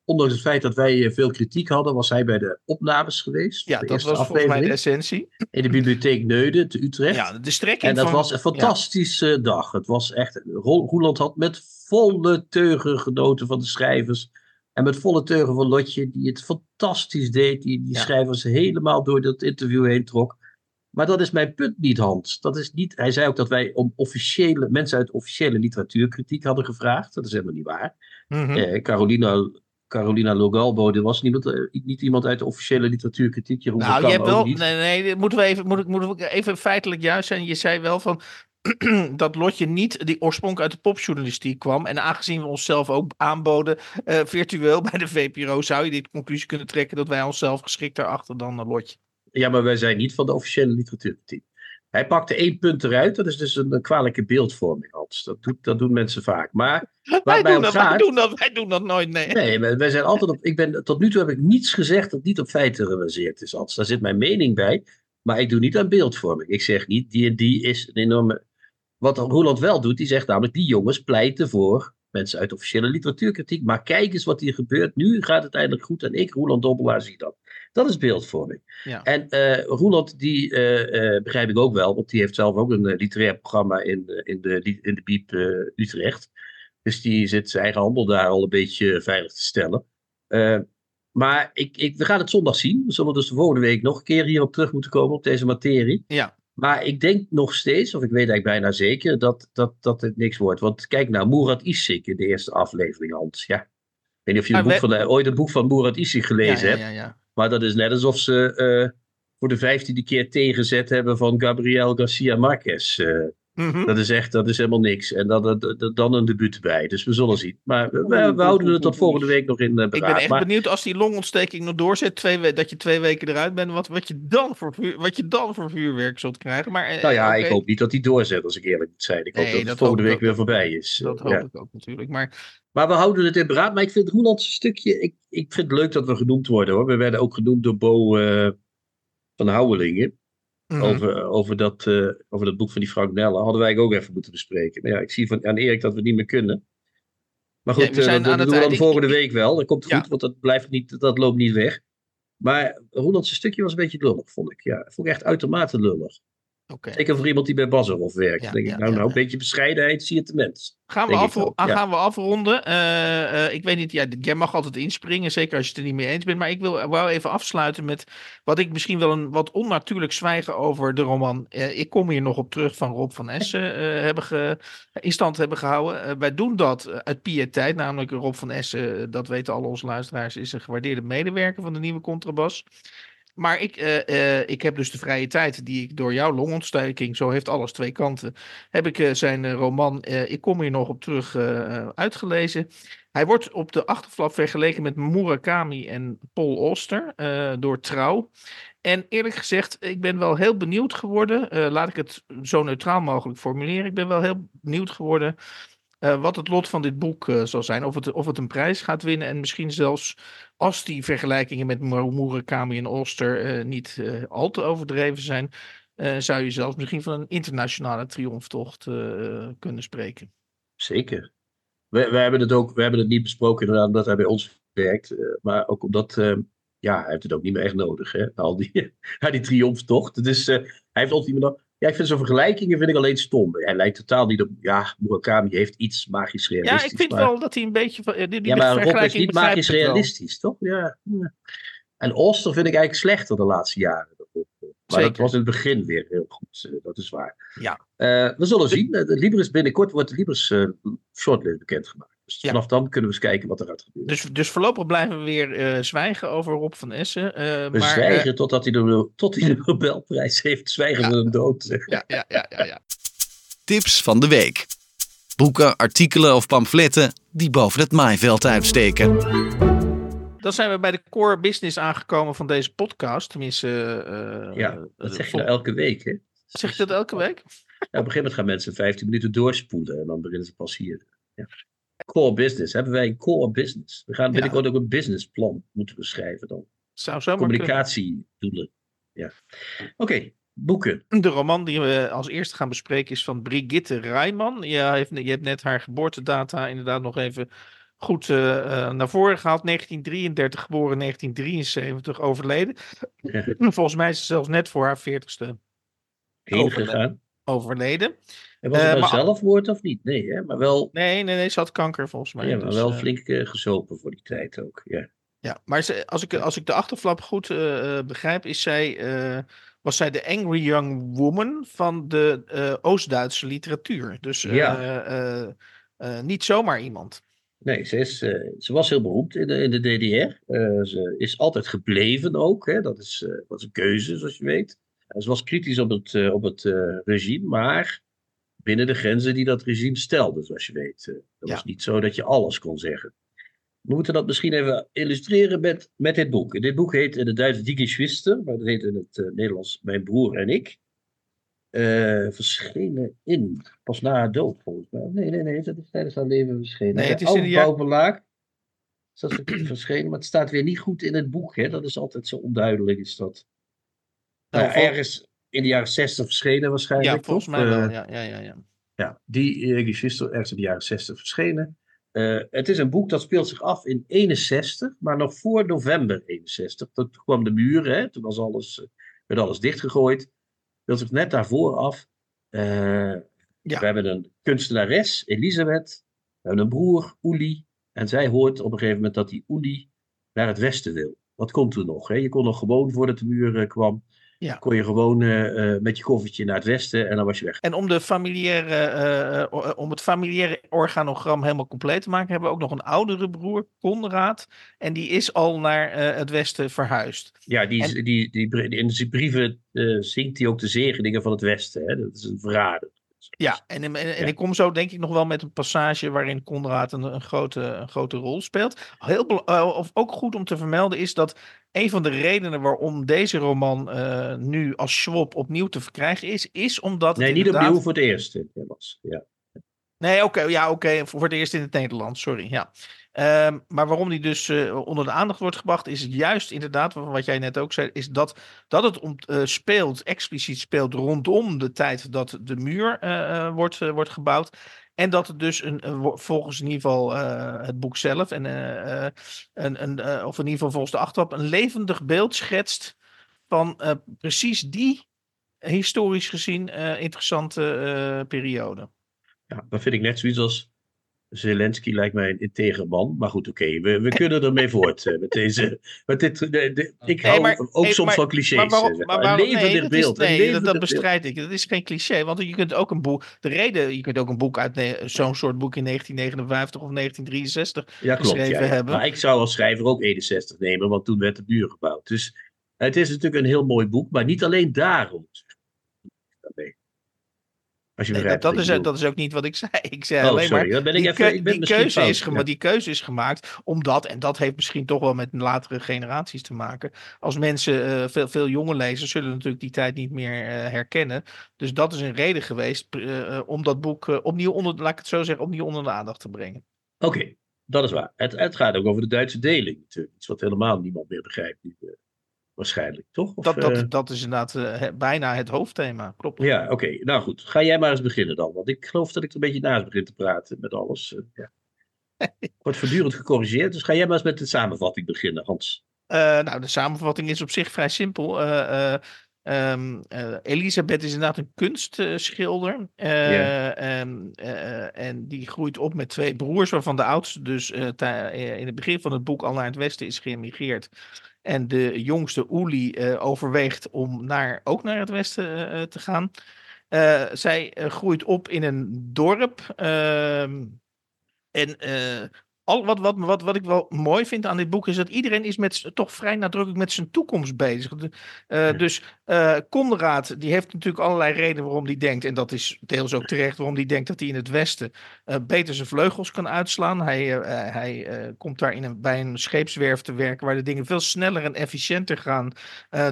ondanks het feit dat wij eh, veel kritiek hadden, was hij bij de opnames geweest. Ja, dat was volgens mij de essentie. In de bibliotheek Neuden te Utrecht. Ja, de strekking En dat van... was een fantastische dag. Het was echt. Ro- Roeland had met volle teugen genoten van de schrijvers. En met volle teugen van Lotje, die het fantastisch deed. Die die Ja. schrijvers helemaal door dat interview heen trok. Maar dat is mijn punt niet, Hans. Dat is niet, hij zei ook dat wij om officiële, mensen uit officiële literatuurkritiek hadden gevraagd. Dat is helemaal niet waar. Mhm. Eh, Carolina, Carolina Logalbo, er was niemand, eh, niet iemand uit de officiële literatuurkritiek. Jeroen Nou, je hebt wel. niet. Nee, nee, moeten we even, moet ik, moet ik even feitelijk juist zijn. Je zei wel van. [clears throat] dat Lotje niet die oorsprong uit de popjournalistiek kwam. En aangezien we onszelf ook aanboden eh, virtueel bij de VPRO, zou je dit conclusie kunnen trekken dat wij onszelf geschikter achter dan eh, Lotje. Ja, maar wij zijn niet van de officiële literatuurkritiek. Hij pakte één punt eruit. Dat is dus een, een kwalijke beeldvorming, Hans. Dat, doet, dat doen mensen vaak. Maar Wij doen, dat, wij, gaat... doen dat, wij doen dat nooit, nee. Nee, wij wij zijn altijd op... Ik ben, tot nu toe heb ik niets gezegd dat niet op feiten gebaseerd is, Hans. Daar zit mijn mening bij. Maar ik doe niet aan beeldvorming. Ik zeg niet, die en die is een enorme... Wat Roland wel doet, die zegt namelijk... Die jongens pleiten voor mensen uit officiële literatuurkritiek. Maar kijk eens wat hier gebeurt. Nu gaat het eindelijk goed. En ik, Roland Dobbelaar, zie dat. Dat is beeldvorming. Ja. En eh Roeland, die eh, eh, begrijp ik ook wel, want die heeft zelf ook een literair programma in, in, de, in de Biep Utrecht. Dus die zit zijn eigen handel daar al een beetje veilig te stellen. Maar ik, ik, we gaan het zondag zien. We zullen dus de volgende week nog een keer hierop terug moeten komen op deze materie. Ja. Maar ik denk nog steeds, of ik weet eigenlijk bijna zeker, dat, dat, dat het niks wordt. Want kijk nou, Murat Isik in de eerste aflevering, Hans. Ja. Ik weet niet of je Ah, het boek van, ooit het boek van Murat Isik gelezen ja, hebt. ja, ja, ja. Maar dat is net alsof ze eh, voor de vijftiende keer tegenzet hebben van Gabriel Garcia Marquez. Mhm. dat is echt, dat is helemaal niks. En dan, dan, een debuut erbij. Dus we zullen zien. Maar we, we- we houden het tot volgende week nog in eh, Ik ben beraad. echt Maar benieuwd als die longontsteking nog doorzet, twee we- dat je twee weken eruit bent, wat, wat, je, dan voor vuur, wat je dan voor vuurwerk zult krijgen. Maar, eh, nou ja, ik hoop niet dat hij doorzet, als ik eerlijk moet zijn. Ik hoop Nee, dat het volgende week weer voorbij is. Dat hoop ja. ik ook natuurlijk. Maar Maar we houden het in beraad. Maar ik vind het Roelandse stukje, ik, ik vind het leuk dat we genoemd worden hoor. We werden ook genoemd door Bo eh, van Houwelingen. Mhm. over, over, dat, eh, over dat boek van die Frank Nelle. Hadden wij ook even moeten bespreken. Maar ja, ik zie van, aan Erik dat we het niet meer kunnen. Maar goed, Nee, we eh, zijn dat, aan dat het doen we dan volgende week wel. Dat komt Ja. goed, want dat, blijft niet, dat loopt niet weg. Maar Rolandse stukje was een beetje lullig, vond ik. Ja, vond ik echt uitermate lullig. Oké. Zeker voor iemand die bij Bazarhof werkt. Ja, denk ik, nou, ja, nou, een beetje bescheidenheid zie je het mens. Gaan we, wel, ah, gaan we afronden? Eh, ik weet niet, ja, jij mag altijd inspringen, zeker als je het er niet mee eens bent. Maar ik wil, wou even afsluiten met wat ik misschien wel een wat onnatuurlijk zwijgen over de roman. eh, ik kom hier nog op terug van Rob van Essen hebben ge, in stand hebben gehouden. Eh, wij doen dat uit pietijd, namelijk Rob van Essen, dat weten alle onze luisteraars, is een gewaardeerde medewerker van de nieuwe Contrabas. Maar ik, eh, eh, ik heb dus de vrije tijd die ik door jouw longontsteking, zo heeft alles twee kanten, heb ik eh, zijn roman Ik kom hier nog op terug uitgelezen. Hij wordt op de achterflap vergeleken met Murakami en Paul Auster eh, door Trouw. En eerlijk gezegd, ik ben wel heel benieuwd geworden. laat ik het zo neutraal mogelijk formuleren. Ik ben wel heel benieuwd geworden eh, wat het lot van dit boek eh, zal zijn. Of het, of het een prijs gaat winnen. En misschien zelfs als die vergelijkingen met Mu- Murakami en Auster eh, niet al te overdreven zijn. zou je zelfs misschien van een internationale triomftocht kunnen spreken. Zeker. We, hebben het ook, we hebben het niet besproken inderdaad omdat hij bij ons werkt. maar ook omdat, ja, hij heeft het ook niet meer echt nodig. Hè? Al die, [laughs] die triomftocht. Dus hij heeft ons niet nodig. Ja, ik vind zo'n vergelijkingen vind ik alleen stom. Hij lijkt totaal niet op. Ja, Murakami heeft iets magisch realistisch. Ja, ik vind maar... wel dat hij een beetje. van- Die, Ja, maar Rob is niet magisch realistisch, toch? Ja. ja. En Oster vind ik eigenlijk slechter de laatste jaren. Maar dat was in het begin weer heel goed. eh, Dat is waar. Ja. Eh, we zullen zien. Eh, De Libris binnenkort wordt de Libris eh, shortlist bekendgemaakt. Dus Ja. vanaf dan kunnen we eens kijken wat er gaat gebeuren. Dus, dus voorlopig blijven we weer eh, zwijgen over Rob van Essen. eh, we maar, zwijgen totdat hij de, tot hij de [laughs] Nobelprijs heeft. Zwijgen Ja. we hem dood. zeg. eh, ja, ja, ja, ja, ja. Tips van de week. Boeken, artikelen of pamfletten die boven het maaiveld uitsteken. Dan zijn we bij de core business aangekomen van deze podcast. Tenminste, eh, Ja, eh, dat zeg je nou elke week, hè? Zeg je dat elke week? Ja, op een gegeven moment gaan mensen 15 minuten doorspoelen en dan beginnen ze pas hier. Ja. Core business. Hebben wij een core business? We gaan binnenkort ook een businessplan moeten beschrijven dan. Zou. Communicatiedoelen. Ja. Oké, boeken. De roman die we als eerste gaan bespreken is van Brigitte Rijman. Je, je hebt net haar geboortedata inderdaad nog even goed eh, eh, naar voren gehaald. 1933 geboren, 1973 overleden. Ja. Volgens mij is ze zelfs net voor haar 40ste Heen Overleden. overleden. En was het Eh, nou maar- zelfmoord of niet? Nee, hè? maar wel, Nee, nee, nee, ze had kanker volgens mij. ja, maar Dus, wel eh, flink eh, gezopen voor die tijd ook. Ja. Ja, maar ze, als, ik, als ik de achterflap goed begrijp, is zij, was zij de Angry Young Woman van de Oost-Duitse literatuur. Dus Ja. niet zomaar iemand. Nee, ze, is, ze was heel beroemd in de, in de DDR. Ze is altijd gebleven ook. Hè? Dat is, was een keuze, zoals je weet. Ze was kritisch op het, op het regime, maar binnen de grenzen die dat regime stelde, zoals je weet. Eh, dat Ja. was niet zo dat je alles kon zeggen. We moeten dat misschien even illustreren met, met dit boek. Dit boek heet in het Duits Die Geschwister, maar dat heet in het eh, Nederlands Mijn Broer en Ik. Eh, verschenen in, pas na haar dood volgens mij. Nee, nee, nee, dat is tijdens haar leven verschenen. Nee, het is in de jaar-. Is dat verschenen, maar het staat weer niet goed in het boek. Hè? Dat is altijd zo onduidelijk, is dat. Nou, Nou, ergens in de jaren 60 verschenen waarschijnlijk. ja, volgens mij wel. Eh, Ja, ja, ja, ja. ja, die uh, Geschwister ergens in de jaren 60 verschenen. Eh, het is een boek dat speelt zich af in 61, maar nog voor november 61. Toen kwam de muur, hè, toen was alles, eh, werd alles dichtgegooid. Speelt zich net daarvoor af. Eh, Ja. We hebben een kunstenares, Elisabeth. We hebben een broer, Uli. En zij hoort op een gegeven moment dat die Uli naar het westen wil. Wat komt toen nog? Hè? Je kon nog gewoon, voordat de muur eh, kwam, Ja. kon je gewoon eh, eh, met je koffertje naar het westen en dan was je weg. En om, de familiaire, eh, om het familiaire organogram helemaal compleet te maken, hebben we ook nog een oudere broer, Conrad. En die is al naar het westen verhuisd. Ja, die, En- die, die, die, in zijn brieven zingt hij ook de zegeningen van het Westen. Hè? Dat is een verrader. Ja, en, en, en Ja. ik kom zo denk ik nog wel met een passage waarin Conrad een, een, grote, een grote rol speelt. Heel, eh, of ook goed om te vermelden is dat een van de redenen waarom deze roman eh, nu als Schwab opnieuw te verkrijgen is, is omdat Nee, niet opnieuw voor het eerst. eh, was. Ja. Nee, oké, ja, oké, voor het eerst in het Nederlands, sorry, ja. Ehm, maar waarom die dus eh, onder de aandacht wordt gebracht, is juist inderdaad, wat jij net ook zei, is dat, dat het om, eh, speelt, expliciet speelt rondom de tijd dat de muur eh, wordt, wordt gebouwd. En dat het dus een, volgens in ieder geval het boek zelf, en, een, een, of in ieder geval volgens de achterop, een levendig beeld schetst van precies die historisch gezien interessante periode. ja, dat vind ik net zoiets als Zelensky lijkt mij een integer man. Maar goed, oké, we, we kunnen ermee voort eh, met deze. Met dit, de, de- ik Nee, hou maar- ook soms maar- van clichés. Maar waarom, eh, maar waarom- een nee, dat beeld. nee, dat, dat levendig beeld. bestrijd ik. Dat is geen cliché. Want je kunt ook een boek. De reden, je kunt ook een boek uit zo'n soort boek in 1959 of 1963. Ja, klopt. geschreven Ja, ja. hebben. Maar ik zou als schrijver ook 61 nemen, want toen werd de muur gebouwd. Dus het is natuurlijk een heel mooi boek, maar niet alleen daarom. Nee. Als je Nee, dat, begrijpt dat, wat is, bedoel. dat is ook niet wat ik [laughs] zei. Ik zei Oh, alleen sorry, maar. ben ik Die, even. ik ben die, keuze fout, is ja. die keuze is gemaakt omdat, en dat heeft misschien toch wel met latere generaties te maken. Als mensen, eh, veel, veel jonge lezers, zullen natuurlijk die tijd niet meer eh, herkennen. Dus dat is een reden geweest eh, om dat boek opnieuw onder, laat ik het zo zeggen, opnieuw onder de aandacht te brengen. Oké, dat is waar. Het, het gaat ook over de Duitse deling natuurlijk. Iets wat helemaal niemand meer begrijpt nu. Waarschijnlijk, toch? Of, Dat, dat, eh, dat is inderdaad eh, bijna het hoofdthema. Klopt. Ja, oké. Nou goed, ga jij maar eens beginnen dan. Want ik geloof dat ik er een beetje naast begin te praten met alles. eh, ja. [laughs] Wordt voortdurend gecorrigeerd. Dus ga jij maar eens met de samenvatting beginnen, Hans. Nou, de samenvatting is op zich vrij simpel. Eh, eh, Um, Elisabeth is inderdaad een kunstschilder. Uh, en die groeit op met twee broers, waarvan de oudste dus in het begin van het boek al naar het westen is geëmigreerd. En de jongste Uli overweegt om naar, ook naar het westen te gaan. zij groeit op in een dorp. Ehm, en al, wat, wat, wat, wat ik wel mooi vind aan dit boek is dat iedereen is met, toch vrij nadrukkelijk met zijn toekomst bezig. Uh, Dus uh, Conrad, die heeft natuurlijk allerlei redenen waarom hij denkt, en dat is deels ook terecht, waarom hij denkt dat hij in het Westen uh, beter zijn vleugels kan uitslaan. Hij, hij komt daar in een, bij een scheepswerf te werken waar de dingen veel sneller en efficiënter gaan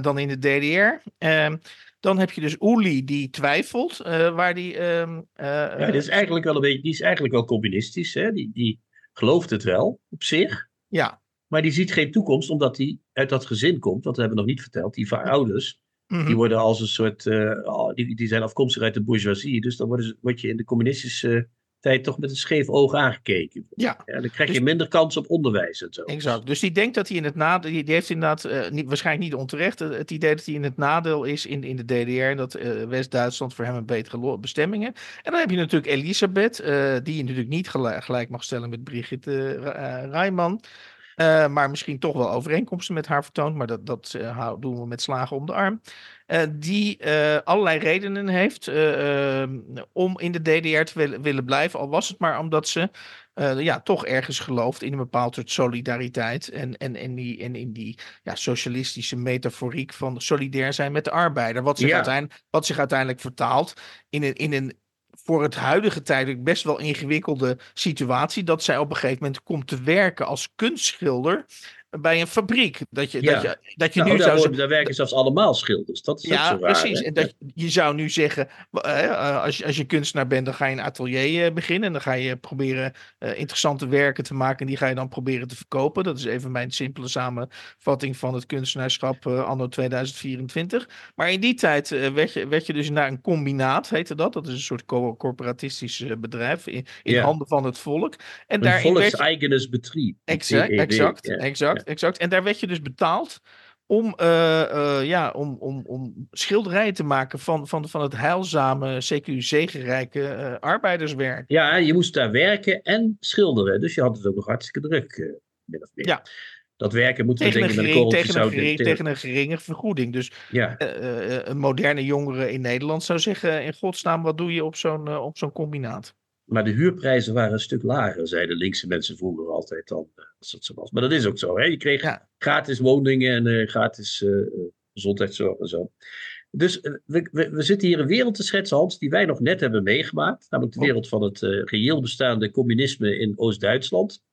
dan in de DDR. Ehm, dan heb je dus Uli die twijfelt, waar die... Ehm, ja, dat is eigenlijk wel een beetje, die is eigenlijk wel communistisch, hè? Die, die, gelooft het wel op zich. Ja. Maar die ziet geen toekomst omdat hij uit dat gezin komt. Hebben we nog niet verteld. Die ouders, mhm. die worden als een soort. Uh, die, die zijn afkomstig uit de bourgeoisie. Dus dan worden, word je in de communistische tijd toch met een scheef oog aangekeken. Ja. ja dan krijg je dus- minder kans op onderwijs en zo. Exact. Dus die denkt dat hij in het nadeel, die, heeft inderdaad, uh, niet, waarschijnlijk niet onterecht, het idee dat hij in het nadeel is in, in de DDR en dat uh, West-Duitsland voor hem een betere bestemmingen. En dan heb je natuurlijk Elisabeth, die je natuurlijk niet gelijk, gelijk, mag stellen met Brigitte Rijman. maar misschien toch wel overeenkomsten met haar vertoont. Maar dat, dat doen we met slagen om de arm. Uh, die uh, allerlei redenen heeft uh, om in de DDR te willen, willen, blijven. Al was het maar omdat ze ja, toch ergens gelooft in een bepaald soort solidariteit. En, en, en, die, en in die ja, socialistische metaforiek van solidair zijn met de arbeider. Wat zich, ja. uiteindelijk, wat zich uiteindelijk vertaalt in een, in een voor het huidige tijdelijk best wel ingewikkelde situatie. Dat zij op een gegeven moment komt te werken als kunstschilder bij een fabriek. Dat je, dat je, dat je nou, nu daar, zou daar werken zelfs allemaal schilders. Dat is ja, zo raar, precies. En dat, je zou nu zeggen, uh, als, je, als je kunstenaar bent, dan ga je een atelier uh, beginnen. En dan ga je proberen interessante werken te maken. En die ga je dan proberen te verkopen. Dat is even mijn simpele samenvatting van het kunstenaarschap anno 2024. Maar in die tijd werd, je, werd je dus naar een combinaat, heette dat. Dat is een soort co corporatistisch bedrijf in, in Ja. handen van het volk. En Een daarin volkseigenes betrieb. Exact, DEB, exact, ja. exact, exact. En daar werd je dus betaald om, eh, ja, om, om, om schilderijen te maken van, van, van het heilzame, CQ zegenrijke eh, arbeiderswerk. Ja, je moest daar werken en schilderen. Dus je had het ook nog hartstikke druk, min of meer. Ja. Dat werken moeten we Tegen een, denken met een tegen, een gering, tegen een geringe vergoeding. Dus Ja, een moderne jongere in Nederland zou zeggen: in godsnaam, wat doe je op zo'n op zo'n combinaat? Maar de huurprijzen waren een stuk lager, zeiden linkse mensen vroeger altijd dan. eh, Als dat zo was. Maar dat is ook zo. Hè? Je kreeg Ja. gratis woningen en eh, gratis eh, gezondheidszorg en zo. Dus we, we, we zitten hier een wereld te schetsen, Hans, die wij nog net hebben meegemaakt. Namelijk de Oh. wereld van het reëel bestaande communisme in Oost-Duitsland.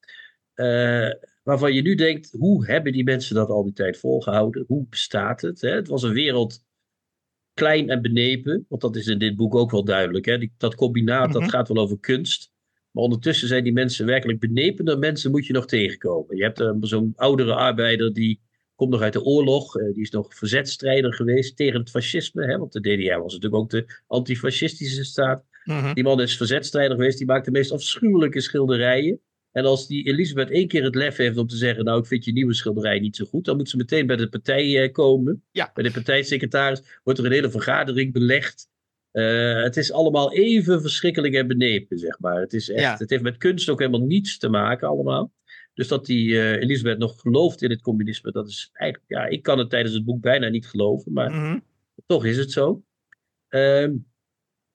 Waarvan je nu denkt, hoe hebben die mensen dat al die tijd volgehouden? Hoe bestaat het? Hè? Het was een wereld klein en benepen, want dat is in dit boek ook wel duidelijk. Hè? Die, dat combinaat, Mhm. dat gaat wel over kunst. Maar ondertussen zijn die mensen werkelijk benepener mensen, moet je nog tegenkomen. Je hebt eh, zo'n oudere arbeider die komt nog uit de oorlog. eh, die is nog verzetstrijder geweest tegen het fascisme. Hè? Want de DDR was natuurlijk ook de antifascistische staat. Mhm. Die man is verzetstrijder geweest. Die maakt de meest afschuwelijke schilderijen. En als die Elisabeth één keer het lef heeft om te zeggen: Nou, ik vind je nieuwe schilderij niet zo goed. dan moet ze meteen bij de partij eh, komen. Ja. Bij de partijsecretaris wordt er een hele vergadering belegd. Eh, het is allemaal even verschrikkelijk en benepen, zeg maar. Het, is echt, Ja. het heeft met kunst ook helemaal niets te maken, allemaal. Dus dat die eh, Elisabeth nog gelooft in het communisme, dat is eigenlijk, ja, ik kan het tijdens het boek bijna niet geloven, maar Mhm. toch is het zo. Ehm,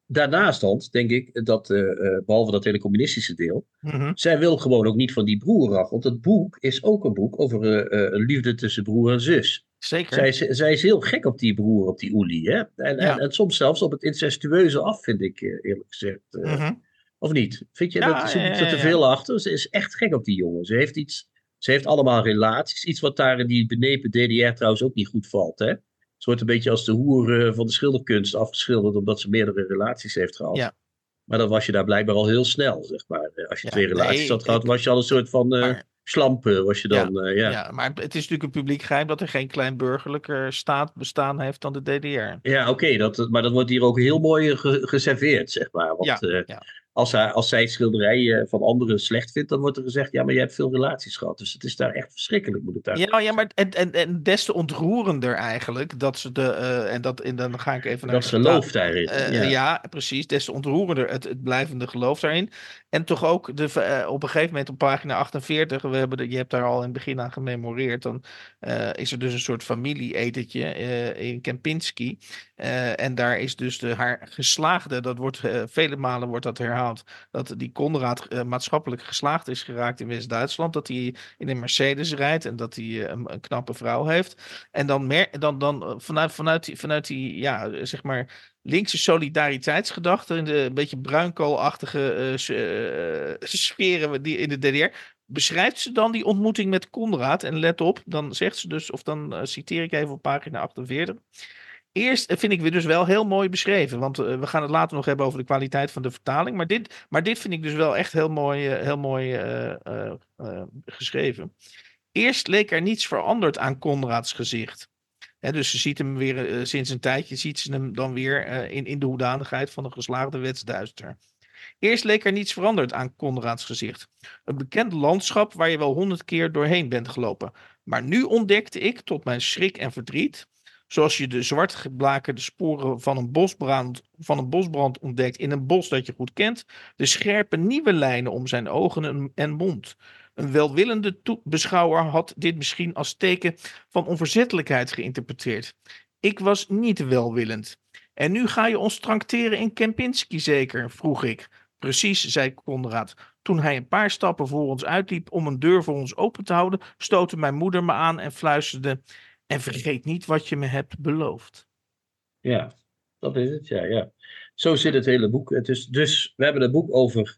daarnaast, Hans, denk ik dat, eh, eh, behalve dat hele communistische deel, Mhm. zij wil gewoon ook niet van die broer af. Want het boek is ook een boek over een liefde tussen broer en zus. Zeker. Zij is, zij is heel gek op die broer, op die Uli. Hè? En, en, Ja. en soms zelfs op het incestueuze af, vind ik eerlijk gezegd. Mhm. Of niet? Vind je Ja, dat ze ja, er te veel achter? Ze is echt gek op die jongen. Ze heeft iets. Ze heeft allemaal relaties. Iets wat daar in die benepen DDR trouwens ook niet goed valt. Hè? Ze wordt een beetje als de hoer eh, van de schilderkunst afgeschilderd omdat ze meerdere relaties heeft gehad. Ja. Maar dan was je daar blijkbaar al heel snel, zeg maar. Eh, Als je Ja, twee relaties nee, had gehad, ik- was je al een soort van Maar- slampen. Was je dan, eh, ja. Ja, maar het is natuurlijk een publiek geheim dat er geen klein burgerlijker staat bestaan heeft dan de DDR. Ja, oké, dat, maar dat wordt hier ook heel mooi ge- geserveerd, zeg maar. Want Ja, ja. Als, hij, als zij schilderijen van anderen slecht vindt, dan wordt er gezegd: ja, maar je hebt veel relaties gehad. Dus het is daar echt verschrikkelijk, moet het daar. Ja, ja maar en, en, en des te ontroerender eigenlijk dat ze de. Uh, en, dat, en dan ga ik even naar. Dat geloof daarin. Uh, ja. ja. precies. Des te ontroerender het, het blijvende geloof daarin. En toch ook de, uh, op een gegeven moment op pagina 48, we hebben je hebt daar al in het begin aan gememoreerd, dan is er dus een soort familie-etentje in Kempinski. en daar is dus de, haar geslaagde, dat wordt vele malen wordt dat herhaald dat die Conrad uh, maatschappelijk geslaagd is geraakt in West-Duitsland. Dat hij in een Mercedes rijdt en dat hij een, knappe vrouw heeft. En dan, dan, dan eh, vanuit, vanuit, die, vanuit die, ja, zeg maar, linkse solidariteitsgedachte, in de een beetje bruinkoolachtige sferen die in de DDR, beschrijft ze dan die ontmoeting met Conrad. En let op, dan zegt ze dus, of dan citeer ik even op pagina 48. Eerst vind ik weer dus wel heel mooi beschreven. Want uh, we gaan het later nog hebben over de kwaliteit van de vertaling. Maar dit, maar dit vind ik dus wel echt heel mooi, uh, heel mooi uh, geschreven. Eerst leek er niets veranderd aan Conrads gezicht. Dus ze ziet hem weer sinds een tijdje, ziet ze hem dan weer in, in de hoedanigheid van een geslaagde wetsduister. Eerst leek er niets veranderd aan Conrads gezicht. Een bekend landschap waar je wel honderd keer doorheen bent gelopen. Maar nu ontdekte ik, tot mijn schrik en verdriet, Zoals je de zwartgeblakerde sporen van een, bosbrand, van een bosbrand ontdekt in een bos dat je goed kent. De scherpe nieuwe lijnen om zijn ogen en mond. Een welwillende beschouwer had dit misschien als teken van onverzettelijkheid geïnterpreteerd. Ik was niet welwillend. En nu ga je ons trancteren in Kempinski zeker? vroeg ik. Precies, zei Conrad. Toen hij een paar stappen voor ons uitliep om een deur voor ons open te houden, stootte mijn moeder me aan en fluisterde: en vergeet niet wat je me hebt beloofd. Ja, dat is het, ja. ja. Zo zit het hele boek. Het is, dus we hebben een boek over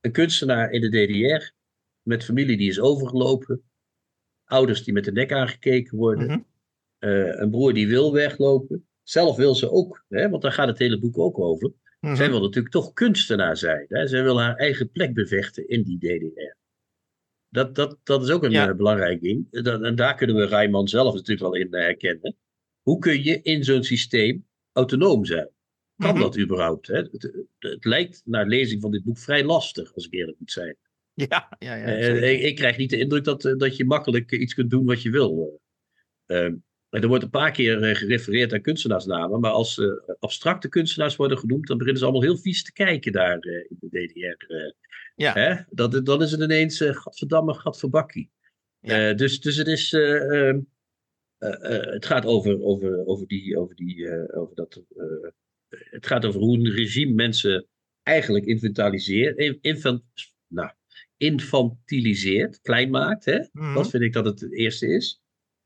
een kunstenaar in de DDR. Met familie die is overgelopen. Ouders die met de nek aangekeken worden. Mhm. Eh, een broer die wil weglopen. Zelf wil ze ook, hè, want daar gaat het hele boek ook over. Mm Zij wil natuurlijk toch kunstenaar zijn. Hè? Zij wil haar eigen plek bevechten in die DDR. Dat, dat, dat is ook een ja. uh, belangrijk ding. Dat, en daar kunnen we Rijman zelf natuurlijk wel in herkennen. Hoe kun je in zo'n systeem autonoom zijn? Kan mm -hmm. dat überhaupt? Hè? Het, het, het, lijkt naar lezing van dit boek vrij lastig, als ik eerlijk moet zijn. [laughs] Ja, ja, ja. Uh, ik, ik, krijg niet de indruk dat, dat je makkelijk iets kunt doen wat je wil. Ehm, er wordt een paar keer gerefereerd aan kunstenaarsnamen, maar als abstracte kunstenaars worden genoemd, dan beginnen ze allemaal heel vies te kijken daar in de DDR. Ja. Hè? Dat, dan is het ineens gadverdamme, gadverbakkie. Ja. Dus, dus het is... Uh, het gaat over, over, over, die, over, die, over dat... het gaat over hoe een regime mensen eigenlijk inventariseert. Infant, nou, infantiliseert, klein maakt. Hè? Mm Dat vind ik dat het het eerste is.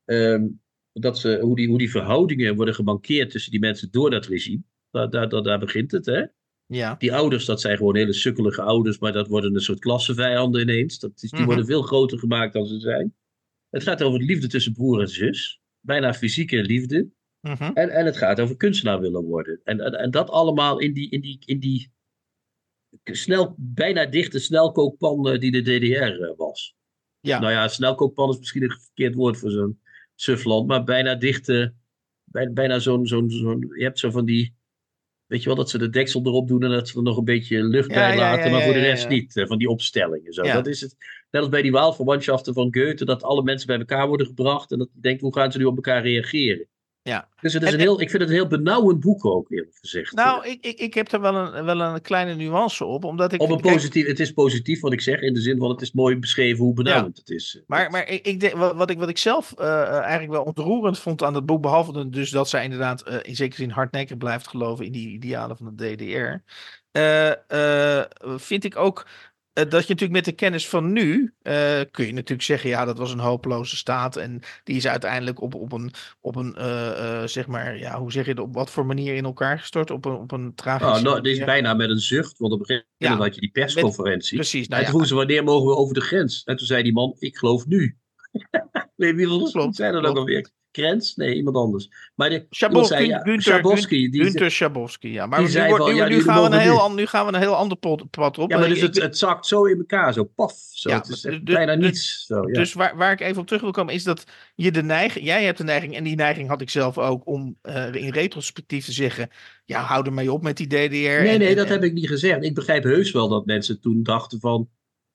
Um, dat ze, hoe, die, hoe die verhoudingen worden gemankeerd tussen die mensen door dat regime. Daar, daar, daar, daar begint het. Hè? Ja. Die ouders, dat zijn gewoon hele sukkelige ouders, maar dat worden een soort klassevijanden ineens. Dat is, die Mhm. worden veel groter gemaakt dan ze zijn. Het gaat over de liefde tussen broer en zus. Bijna fysieke liefde. Mhm. En, en het gaat over kunstenaar willen worden. En, en, en dat allemaal in die, in die, in die snel, bijna dichte snelkookpan eh, die de DDR eh, was. Ja. Nou ja, snelkookpan is misschien een verkeerd woord voor zo'n sufland, maar bijna dichte, bij, bijna zo'n, zo'n, zo'n, je hebt zo van die, weet je wel, dat ze de deksel erop doen en dat ze er nog een beetje lucht Ja, bij laten, ja, maar voor de rest niet, eh, van die opstellingen. Zo. Dat is het, net als bij die Waalverwandschaften van Goethe, dat alle mensen bij elkaar worden gebracht en dat je denkt, hoe gaan ze nu op elkaar reageren? Ja. Dus het is En- een heel, ik vind het een heel benauwend boek ook, eerlijk gezegd. Nou, ik, ik, ik heb er wel een, wel een kleine nuance op, omdat ik... Op een positief, het is positief wat ik zeg, in de zin van het is mooi beschreven hoe benauwend het is. Maar, maar ik, ik wat, ik, wat ik zelf eh, eigenlijk wel ontroerend vond aan het boek, behalve dus dat zij inderdaad eh, in zekere zin hardnekkig blijft geloven in die idealen van de DDR, eh, vind ik ook dat je natuurlijk met de kennis van nu, eh, kun je natuurlijk zeggen, ja, dat was een hopeloze staat en die is uiteindelijk op, op een, op een eh, eh, zeg maar, ja, hoe zeg je het, op wat voor manier in elkaar gestort, op een, op een tragische Nou, nou, dit is bijna met een zucht, want op een gegeven Ja. moment had je die persconferentie. Precies, en nou toen ja, vroegen ze, wanneer mogen we over de grens? En toen zei die man, ik geloof nu. [laughs] Weet je wie dat Klopt, zei dat ook alweer? Krens? Nee, iemand anders. Maar de, zei, ja, Schabowski, die, Schabowski, ja. Maar die nu, zei wordt- van, nu, ja, nu jullie gaan we een heel, nu. an- nu gaan we een heel ander pad op. ja, maar dus ik- het, het zakt zo in elkaar, zo paf. Zo. Ja, het is dus- bijna dus- niets. Zo, ja. Dus waar, waar ik even op terug wil komen is dat je de neiging, jij hebt de neiging, en die neiging had ik zelf ook, om eh, in retrospectief te zeggen, ja, hou er mee op met die DDR. nee, en- nee, dat en- heb ik niet gezegd. Ik begrijp heus wel dat mensen toen dachten van,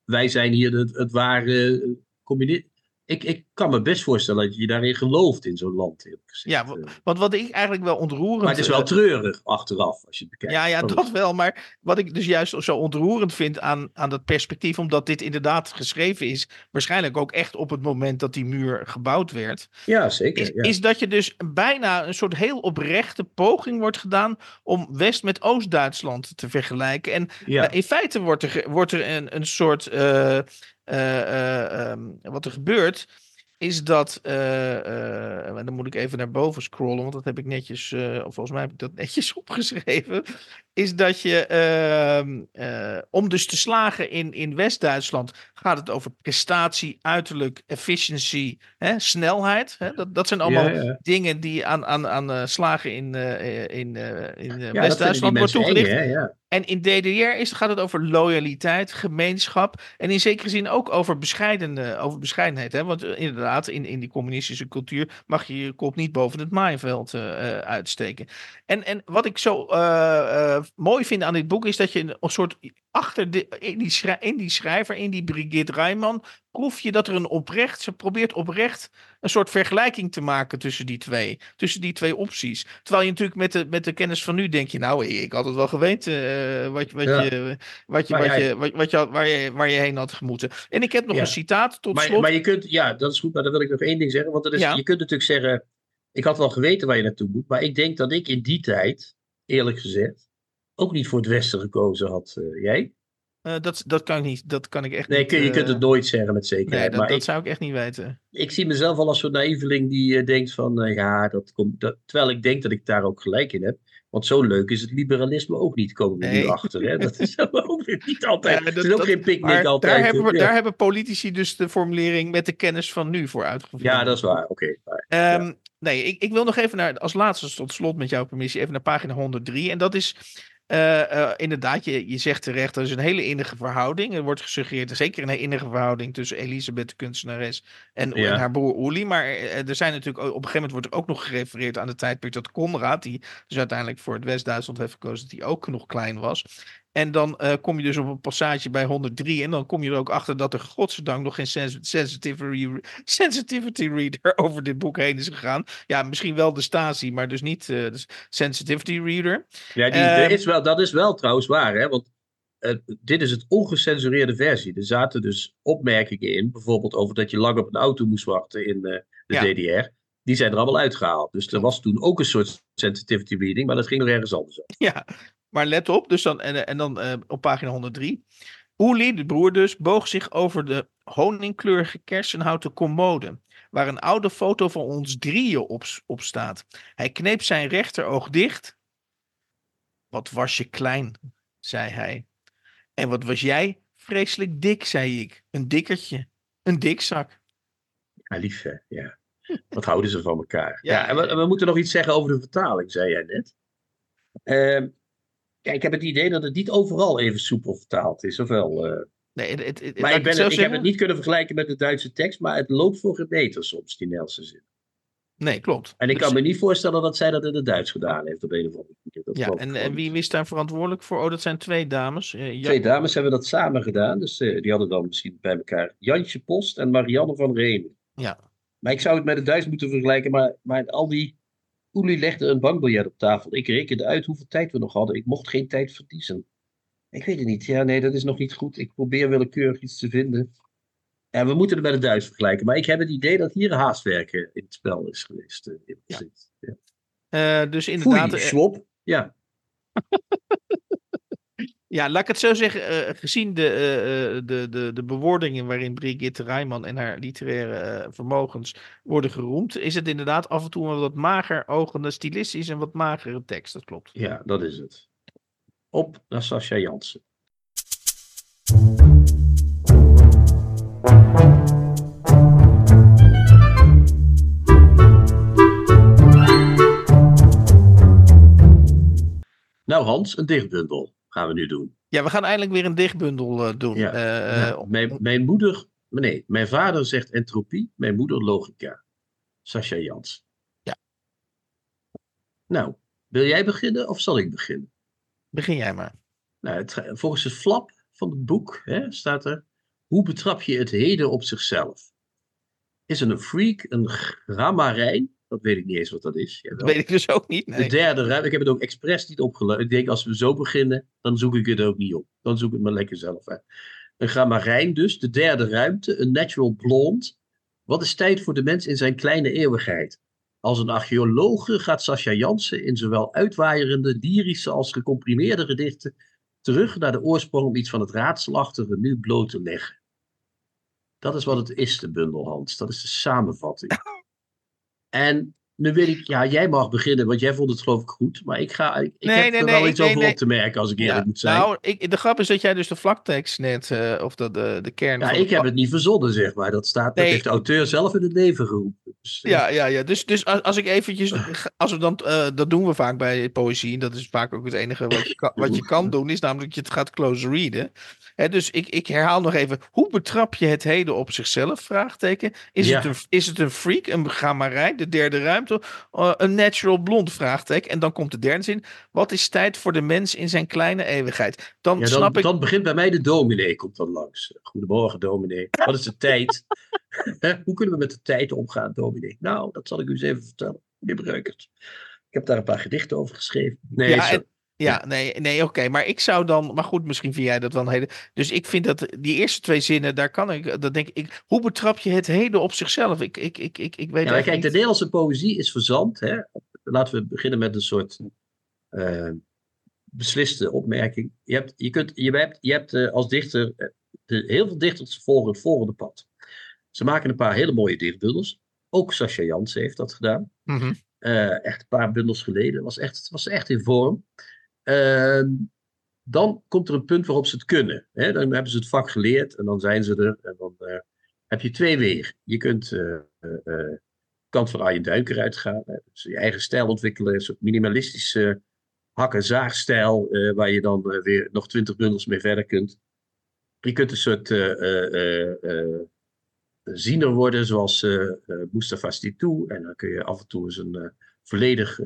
wij zijn hier het, het ware communist. Ik, ik kan me best voorstellen dat je daarin gelooft in zo'n land. Ja, wa- Want wat ik eigenlijk wel ontroerend... maar het is wel eh, treurig achteraf, als je het bekijkt. Ja, ja, Maar dat wel. Maar wat ik dus juist zo ontroerend vind aan, aan dat perspectief, omdat dit inderdaad geschreven is, waarschijnlijk ook echt op het moment dat die muur gebouwd werd, Ja, zeker. is, ja. is dat je dus bijna een soort heel oprechte poging wordt gedaan om West met Oost-Duitsland te vergelijken. En ja. eh, in feite wordt er, wordt er een, een soort. eh, eh, eh, ehm, wat er gebeurt. Is dat. eh, en dan moet ik even naar boven scrollen. Want dat heb ik netjes. of volgens mij heb ik dat [laughs] netjes opgeschreven. Is dat je. ehm, eh, om dus te slagen in, in West-Duitsland. gaat het over prestatie, uiterlijk, efficiency, hè, snelheid. Hè? Dat, dat zijn allemaal ja, ja. dingen die aan, aan, aan slagen in, in, in Ja, West-Duitsland wordt eng, toegelicht. hè, ja. En in DDR is, gaat het over loyaliteit, gemeenschap. En in zekere zin ook over, bescheiden, over bescheidenheid. Hè? Want eh, inderdaad, in, in die communistische cultuur mag je je kop niet boven het maaiveld eh, eh, uitsteken. En, en wat ik zo mooi vind aan dit boek is dat je een, soort achter de, in, die schrij- in die schrijver, in die Brigitte Rijman, proef je dat er een oprecht, ze probeert oprecht een soort vergelijking te maken tussen die twee. Tussen die twee opties. Terwijl je natuurlijk met de, met de kennis van nu denk je, nou, ik had het wel geweten eh, wat, wat Ja. je, wat je, wat je, wat, wat je, waar, je, waar je heen had gemoeten. En ik heb nog Ja. een citaat tot Maar, slot. maar je kunt, ja, dat is goed, maar dan wil ik nog één ding zeggen. Want dat is, Ja. je kunt natuurlijk zeggen, ik had wel geweten waar je naartoe moet. Maar ik denk dat ik in die tijd, eerlijk gezegd, ook niet voor het Westen gekozen had. eh, jij? Eh, dat, dat, kan ik niet, dat kan ik echt Nee, niet. je kunt eh, het nooit zeggen met Nee, zekerheid. dat, maar dat ik, zou ik echt niet weten. ik zie mezelf al als zo'n naïveling die eh, denkt van, ja, dat komt. Dat, terwijl ik denk dat ik daar ook gelijk in heb. Want zo leuk is het liberalisme ook niet, komen we nu Nee. achter. Hè? Dat is [laughs] ook weer niet altijd. Ja, dat- is ook dat- geen picknick altijd. daar hebben, we, ja. daar hebben politici dus de formulering met de kennis van nu voor uitgevoerd. ja, dat is waar. Oké. Ehm, Nee, ik, ik wil nog even naar, als laatste tot slot met jouw permissie, even naar pagina 103. En dat is eh, eh, inderdaad, je, je zegt terecht, er is een hele innige verhouding. Er wordt gesuggereerd, zeker een innige verhouding tussen Elisabeth, de kunstenares, en, Ja. en haar broer Uli. Maar eh, er zijn natuurlijk, op een gegeven moment wordt er ook nog gerefereerd aan de tijdperk dat Conrad, die dus uiteindelijk voor het West-Duitsland heeft gekozen, dat hij ook nog klein was. En dan eh, kom je dus op een passage bij 103 en dan kom je er ook achter dat er godzijdank nog geen sens- sensitivity, sensitivity reader [laughs] over dit boek heen is gegaan. Ja, misschien wel de Stasi, maar dus niet eh, de sensitivity reader. Ja, die, Ehm, is wel, dat is wel trouwens waar, hè? Want eh, dit is het ongecensureerde versie. Er zaten dus opmerkingen in, bijvoorbeeld over dat je lang op een auto moest wachten in de Ja. DDR. Die zijn er allemaal uitgehaald. Dus er was toen ook een soort sensitivity reading, maar dat ging nog ergens anders over. Ja, maar let op, dus dan, en, en dan eh, op pagina 103. Uli, de broer dus, boog zich over de honingkleurige kersenhouten commode, waar een oude foto van ons drieën op, op staat. Hij kneep zijn rechteroog dicht. Wat was je klein, zei hij. En wat was jij? Vreselijk dik, zei ik. Een dikkertje. Een dikzak. Ja, lief hè, ja. Wat houden ze van elkaar. Ja, Ja, en we, moeten nog iets zeggen over de vertaling, zei jij net. Ehm, kijk, ik heb het idee dat het niet overal even soepel vertaald is, of wel? eh? Nee, het, het, het- maar ik, ben het, ik heb het niet kunnen vergelijken met de Duitse tekst, maar het loopt voor gemeter soms, die Nelson zin. Nee, klopt. En ik Dus- kan me niet voorstellen dat zij dat in het Duits gedaan heeft op een of andere manier. Dat Ja, en, wie wist daar verantwoordelijk voor? Oh, dat zijn twee dames. Eh, Ja- Twee dames hebben dat samen gedaan, dus eh, die hadden dan misschien bij elkaar Jantje Post en Marianne van Remen. Ja. Maar ik zou het met het Duits moeten vergelijken, maar, maar al die... Oeli legde een bankbiljet op tafel. Ik rekende uit hoeveel tijd we nog hadden. Ik mocht geen tijd verliezen. Ik weet het niet. Ja, nee, dat is nog niet goed. Ik probeer willekeurig iets te vinden. Ja, we moeten het met het Duits vergelijken. Maar ik heb het idee dat hier haastwerken in het spel is geweest. eh, in Ja. Eh, dus inderdaad, Foei, eh, Schwab. Ja, [laughs] Ja, laat ik het zo zeggen. Uh, gezien de, eh, eh, de, de, de bewoordingen waarin Brigitte Rijman en haar literaire vermogens worden geroemd, is het inderdaad af en toe een wat mager ogende stilistisch en wat magere tekst. Dat klopt. Ja, dat is het. Op naar Sascha Jansen. Nou Hans, een dichtbundel gaan we nu doen. Ja, we gaan eindelijk weer een dichtbundel uh, doen. Ja. Uh, nou, mijn, mijn moeder, nee, mijn vader zegt entropie, mijn moeder logica. Sascha Jans. Ja. Nou, wil jij beginnen of zal ik beginnen? Begin jij maar. Nou, het, volgens het flap van het boek hè, staat er: Hoe betrap je het heden op zichzelf? Is het een freak, een grammarijn? Dat weet ik niet eens wat dat is. Dat weet ik dus ook niet. Nee. De derde ruimte, ik heb het ook expres niet opgeluid. Ik denk, als we zo beginnen, dan zoek ik het ook niet op. Dan zoek ik het maar lekker zelf uit. Een grammarijn dus, de derde ruimte, een natural blonde. Wat is tijd voor de mens in zijn kleine eeuwigheid? Als een archeologe gaat Sascha Jansen in zowel uitwaaierende, lyrische als gecomprimeerde gedichten terug naar de oorsprong om iets van het raadselachtige nu bloot te leggen. Dat is wat het is, de bundel, Hans. Dat is de samenvatting. [laughs] En nu weet ik, ja, jij mag beginnen, want jij vond het geloof ik goed. Maar ik, ga, ik, nee, heb nee, er nee, wel iets over op te merken als ik eerlijk Ja, moet zijn. Nou, ik, de grap is dat jij dus de vlaktekst net, uh, of de, de, de kern ja, ik heb het niet verzonnen, zeg maar. Dat, staat, dat heeft de auteur zelf in het leven geroepen. Dus, eh, Ja, ja, ja. Dus, dus als, als ik eventjes, als we dan, eh, dat doen we vaak bij poëzie, en dat is vaak ook het enige wat je kan, wat je kan [laughs] doen, is namelijk dat je het gaat close readen. Hè, dus ik, ik herhaal nog even, hoe betrap je het heden op zichzelf? Vraagteken. Is, Ja. het, een, is het een freak, een gamarij, de derde ruimte, eh, een natural blond? Vraagteken. En dan komt de derde zin, wat is tijd voor de mens in zijn kleine eeuwigheid? Dan Ja, dan, snap ik, dan begint bij mij de dominee, komt dan langs. Goedemorgen, dominee. Wat is de [laughs] tijd? Hè, Hoe kunnen we met de tijd omgaan, dominee? Nou, dat zal ik u eens even vertellen, meneer Breukert. Ik heb daar een paar gedichten over geschreven. Nee, Ja, en- Ja, nee, nee oké. Maar ik zou dan. Maar goed, misschien vind jij dat wel een hele. Dus ik vind dat die eerste twee zinnen, daar kan ik. Dat denk ik. Hoe betrap je het heden op zichzelf? Ik, ik, ik, ik, ik weet Ja, kijk, de niet. Nederlandse poëzie is verzand. Hè? Laten we beginnen met een soort eh, besliste opmerking. Je hebt, je kunt, je hebt, je hebt eh, als dichter, eh, de, heel veel dichters volgen het volgende pad. Ze maken een paar hele mooie dichtbundels. Ook Sascha Jansen heeft dat gedaan. Mhm. Echt een paar bundels geleden. Was echt, was echt in vorm. Ehm, dan komt er een punt waarop ze het kunnen. Hè? Dan hebben ze het vak geleerd en dan zijn ze er. En dan eh, heb je twee wegen. Je kunt eh, eh, eh, kant van Arjen Duiker uitgaan. Hè? Dus je eigen stijl ontwikkelen. Een soort minimalistische hak- en zaagstijl. waar je dan weer nog twintig bundels mee verder kunt. Je kunt een soort eh, ziener worden, zoals Mustafa Stitou. En dan kun je af en toe eens een volledig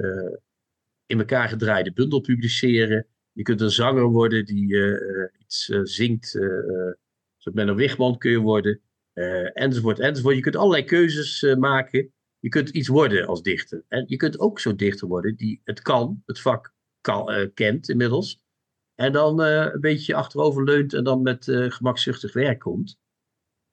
in elkaar gedraaide bundel publiceren. Je kunt een zanger worden die eh, eh, iets eh, zingt. eh, zoals Menno Wigman kun je worden. enzovoort, enzovoort. Je kunt allerlei keuzes maken. Je kunt iets worden als dichter. En je kunt ook zo'n dichter worden die het kan, het vak kan, kent inmiddels. En dan een beetje achterover leunt en dan met gemakzuchtig werk komt.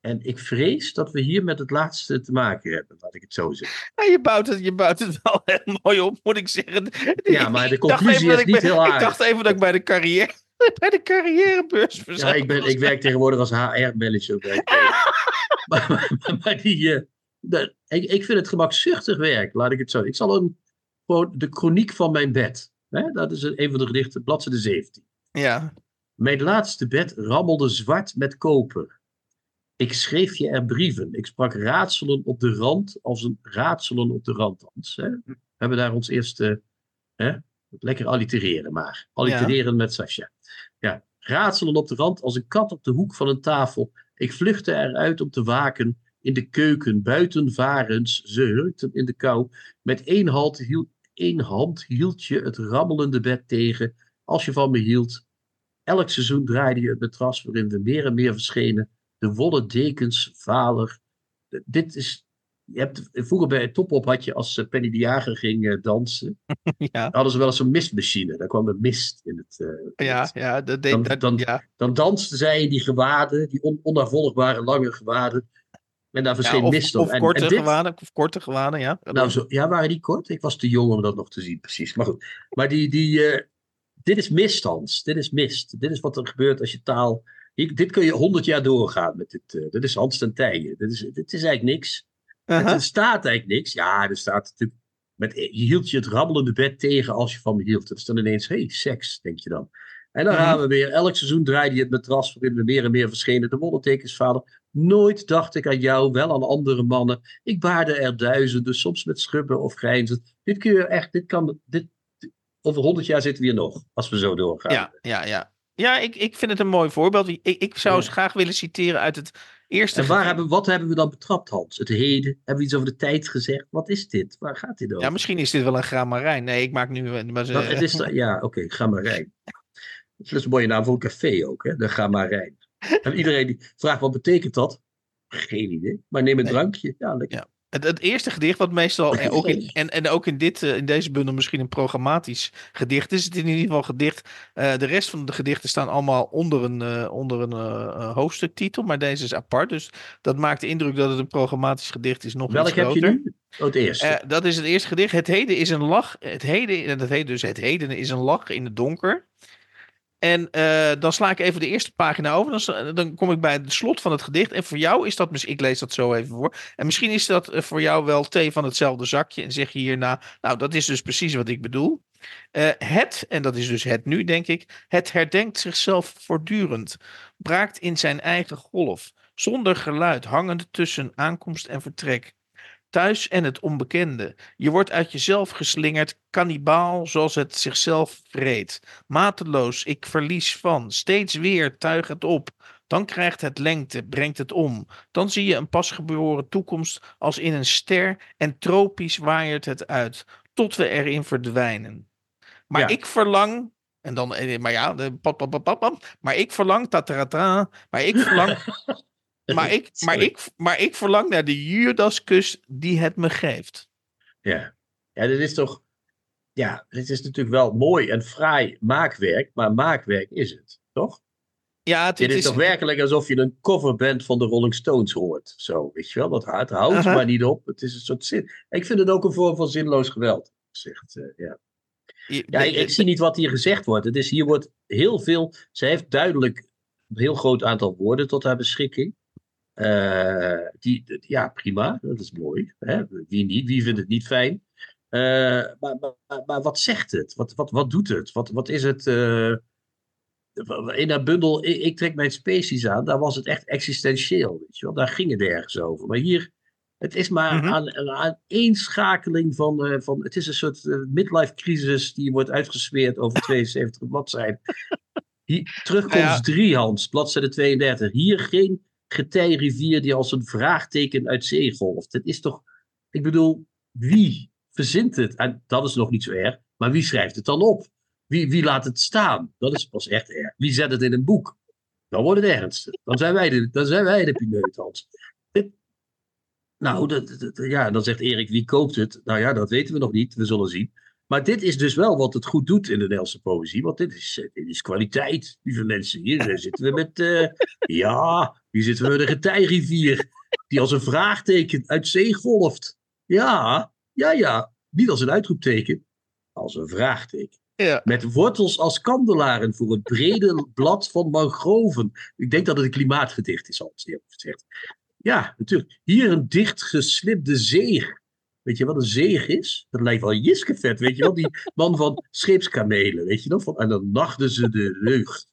En ik vrees dat we hier met het laatste te maken hebben, laat ik het zo zeggen. Ja, je, bouwt het, je bouwt het wel [laughs] heel mooi op, moet ik zeggen. Ja, maar de Ik conclusie is ik niet heel Ik aardig. dacht even dat ik bij de carrière. [laughs] Bij de carrièrebeurs Ja, ik, ben, ik werk tegenwoordig als HR-manager. bij- [laughs] maar, maar, maar die, eh, de- ik, ik vind het gemakzuchtig werk, laat ik het zo. Ik zal een, gewoon de chroniek van mijn bed. Hè? Dat is een van de gedichten, bladzijde 17. Ja, Mijn laatste bed rammelde zwart met koper. Ik schreef je er brieven. Ik sprak raadselen op de rand als een raadselen op de rand. Hè? We hebben daar ons eerste... Hè? Lekker allitereren maar. Allitereren met Sascha. Ja. Raadselen op de rand als een kat op de hoek van een tafel. Ik vluchtte eruit om te waken. In de keuken, buiten varens. Ze hurkten in de kou. Met één hand, hield, één hand hield je het rammelende bed tegen. Als je van me hield, Elk seizoen draaide je het matras waarin we meer en meer verschenen. De wollen dekens, valer. Dit is. Je hebt, vroeger bij Topop had je als eh, Penny de Jager ging eh, dansen. [laughs] ja, hadden ze wel eens een mistmachine. Daar kwam er mist in het. in ja, het- ja, dat deed, Dan- dat, dan- ja. Dan dansten zij in die gewaden, die on, onafvolgbare lange gewaden. En daar verscheen Ja, of, mist op. of En- korte en dit- gewaden, of korte gewaden, ja. nou, zo, ja, waren die kort? Ik was te jong om dat nog te zien, precies. Maar goed. Maar die, die, eh, dit is mist, Hans. Dit is mist. Dit is wat er gebeurt als je taal. Dit kun je honderd jaar doorgaan met dit. eh, dit is Hans ten Tijen. Dit is, dit is eigenlijk niks. Aha. Er staat eigenlijk niks. Ja, er staat natuurlijk. Met, je hield je het rabbelende bed tegen als je van me hield. Dat is dan ineens, hé, hey, seks, denk je dan. En dan Mhm. gaan we weer. Elk seizoen draaide je het matras waarin we meer en meer verschenen. De wollentekens, vader. Nooit dacht ik aan jou, wel aan andere mannen. Ik baarde er duizenden, soms met schrubben of grijnzen. Dit kun je echt, dit kan, dit, over 100 jaar zitten we hier nog, als we zo doorgaan. Ja, ja, ja. Ja, ik, ik vind het een mooi voorbeeld. Ik, ik zou eens graag willen citeren uit het eerste. En waar hebben, wat hebben we dan betrapt, Hans? Het heden? Hebben we iets over de tijd gezegd? Wat is dit? Waar gaat dit over? Ja, misschien is dit wel een grammarijn. Nee, ik maak nu. Maar ze- Dat, het is, [laughs] ja, oké, Gamarijn. Dat is een mooie naam voor een café ook, hè? De Gamarijn. [laughs] En iedereen die vraagt wat betekent dat? Geen idee. Maar neem een Nee. drankje. Ja, lekker. Ja. Het, het eerste gedicht, wat meestal [laughs] en ook in, en, en ook in, dit, eh, in deze bundel misschien een programmatisch gedicht is, het in ieder geval gedicht. eh, de rest van de gedichten staan allemaal onder een, eh, onder een hoofdstuktitel, maar deze is apart. Dus dat maakt de indruk dat het een programmatisch gedicht is nog Welk iets heb je groter. nu? Oh, het eerste. Eh, dat is het eerste gedicht. Het heden is een lach. Het heden, en dat heet dus het heden is een lach in het donker. En eh, dan sla ik even de eerste pagina over. Dan, dan kom ik bij het slot van het gedicht. En voor jou is dat, mis- ik lees dat zo even voor. En misschien is dat eh, voor jou wel thee van hetzelfde zakje. En zeg je hierna, nou dat is dus precies wat ik bedoel. Eh, het, en dat is dus het nu denk ik. Het herdenkt zichzelf voortdurend. Braakt in zijn eigen golf. Zonder geluid, hangend tussen aankomst en vertrek. Thuis en het onbekende. Je wordt uit jezelf geslingerd, kannibaal zoals het zichzelf vreet. Mateloos, ik verlies van. Steeds weer tuig het op. Dan krijgt het lengte, brengt het om. Dan zie je een pasgeboren toekomst als in een ster en tropisch waaiert het uit, tot we erin verdwijnen. Maar Ja. ik verlang, en dan, eh, maar ja, de pap, pap, pap, pap, pap, maar ik verlang, tatarata, maar ik verlang, [laughs] maar ik, [laughs] maar ik, maar ik verlang naar de Judaskus die het me geeft. Ja. ja, dit is toch... Ja, dit is natuurlijk wel mooi en fraai maakwerk, maar maakwerk is het, toch? Ja, het, Dit het is toch werkelijk alsof je een coverband van de Rolling Stones hoort. Zo, weet je wel, dat houdt, houdt Aha. maar niet op. Het is een soort zin. Ik vind het ook een vorm van zinloos geweld. Zegt, eh, ja. je- Ja, ik zie niet wat hier gezegd wordt. Het is, hier wordt heel veel. Ze heeft duidelijk een heel groot aantal woorden tot haar beschikking. Eh, die, ja, prima, dat is mooi. Hè? Wie niet? Wie vindt het niet fijn? Eh, maar, maar, maar- wat zegt het? Wat, wat, wat doet het? Wat, wat is het? eh, in dat bundel, ik, ik trek mijn species aan, daar was het echt existentieel. Weet je wel? Daar ging het ergens over. Maar hier, het is maar Mhm. aan, een aaneenschakeling van, van. Het is een soort midlife crisis die wordt uitgesmeerd over 72 bladzijden. [laughs] Hier, terugkomst Ja. 3, Hans, bladzijde 32. Hier geen getijrivier die als een vraagteken uit zee golft. Het is toch, ik bedoel, wie verzint het? En dat is nog niet zo erg, maar wie schrijft het dan op? Wie, wie laat het staan? Dat is pas echt erg. Wie zet het in een boek? Dan wordt het ernstig. Dan zijn wij de, dan zijn wij de pineut, Hans. Nou, dat- ja, dan zegt Erik, wie koopt het? Nou ja, dat weten we nog niet. We zullen zien. Maar dit is dus wel wat het goed doet in de Nederlandse poëzie. Want dit is, eh, dit is kwaliteit, lieve mensen. Hier zitten we met, eh, ja, hier zitten we met een getijrivier. Die als een vraagteken uit zee golft. Ja, ja, ja. Niet als een uitroepteken, als een vraagteken. ja. Met wortels als kandelaren voor het brede blad van mangroven. Ik denk dat het een klimaatgedicht is, als je zegt. Ja, natuurlijk. Hier een dicht zeeg. Weet je wat een zeeg is? Dat lijkt wel Jiskevet, weet je wel? Die [laughs] man van scheepskamelen, weet je nog? Van, en dan nachten ze de lucht.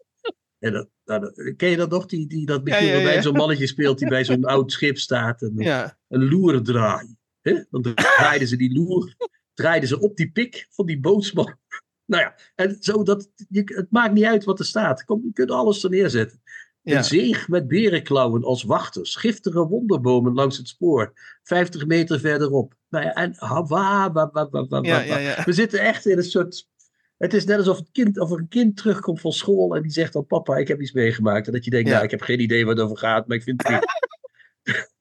En dat, nou, dat- ken je dat nog? Die, die, dat Ja, Michiel ja, zo'n mannetje [laughs] speelt die bij zo'n oud schip staat. En een loer draaien. Hè? Dan draaiden ze die loer, draaiden ze op die pik van die bootsman. [laughs] Nou ja, en zo dat, je, het maakt niet uit wat er staat. Kom, je kunt alles er neerzetten. Ja. Een zeeg met berenklauwen als wachters. Giftige wonderbomen langs het spoor. 50 meter verderop. Nou en ha, wa, wa, wa, wa, wa, Ja, ja, ja. We zitten echt in een soort... Het is net alsof, het kind, of een kind terugkomt van school en die zegt dan... Papa, ik heb iets meegemaakt. En dat je denkt, Ja. nou, ik heb geen idee waar het over gaat, maar ik vind het niet. [laughs]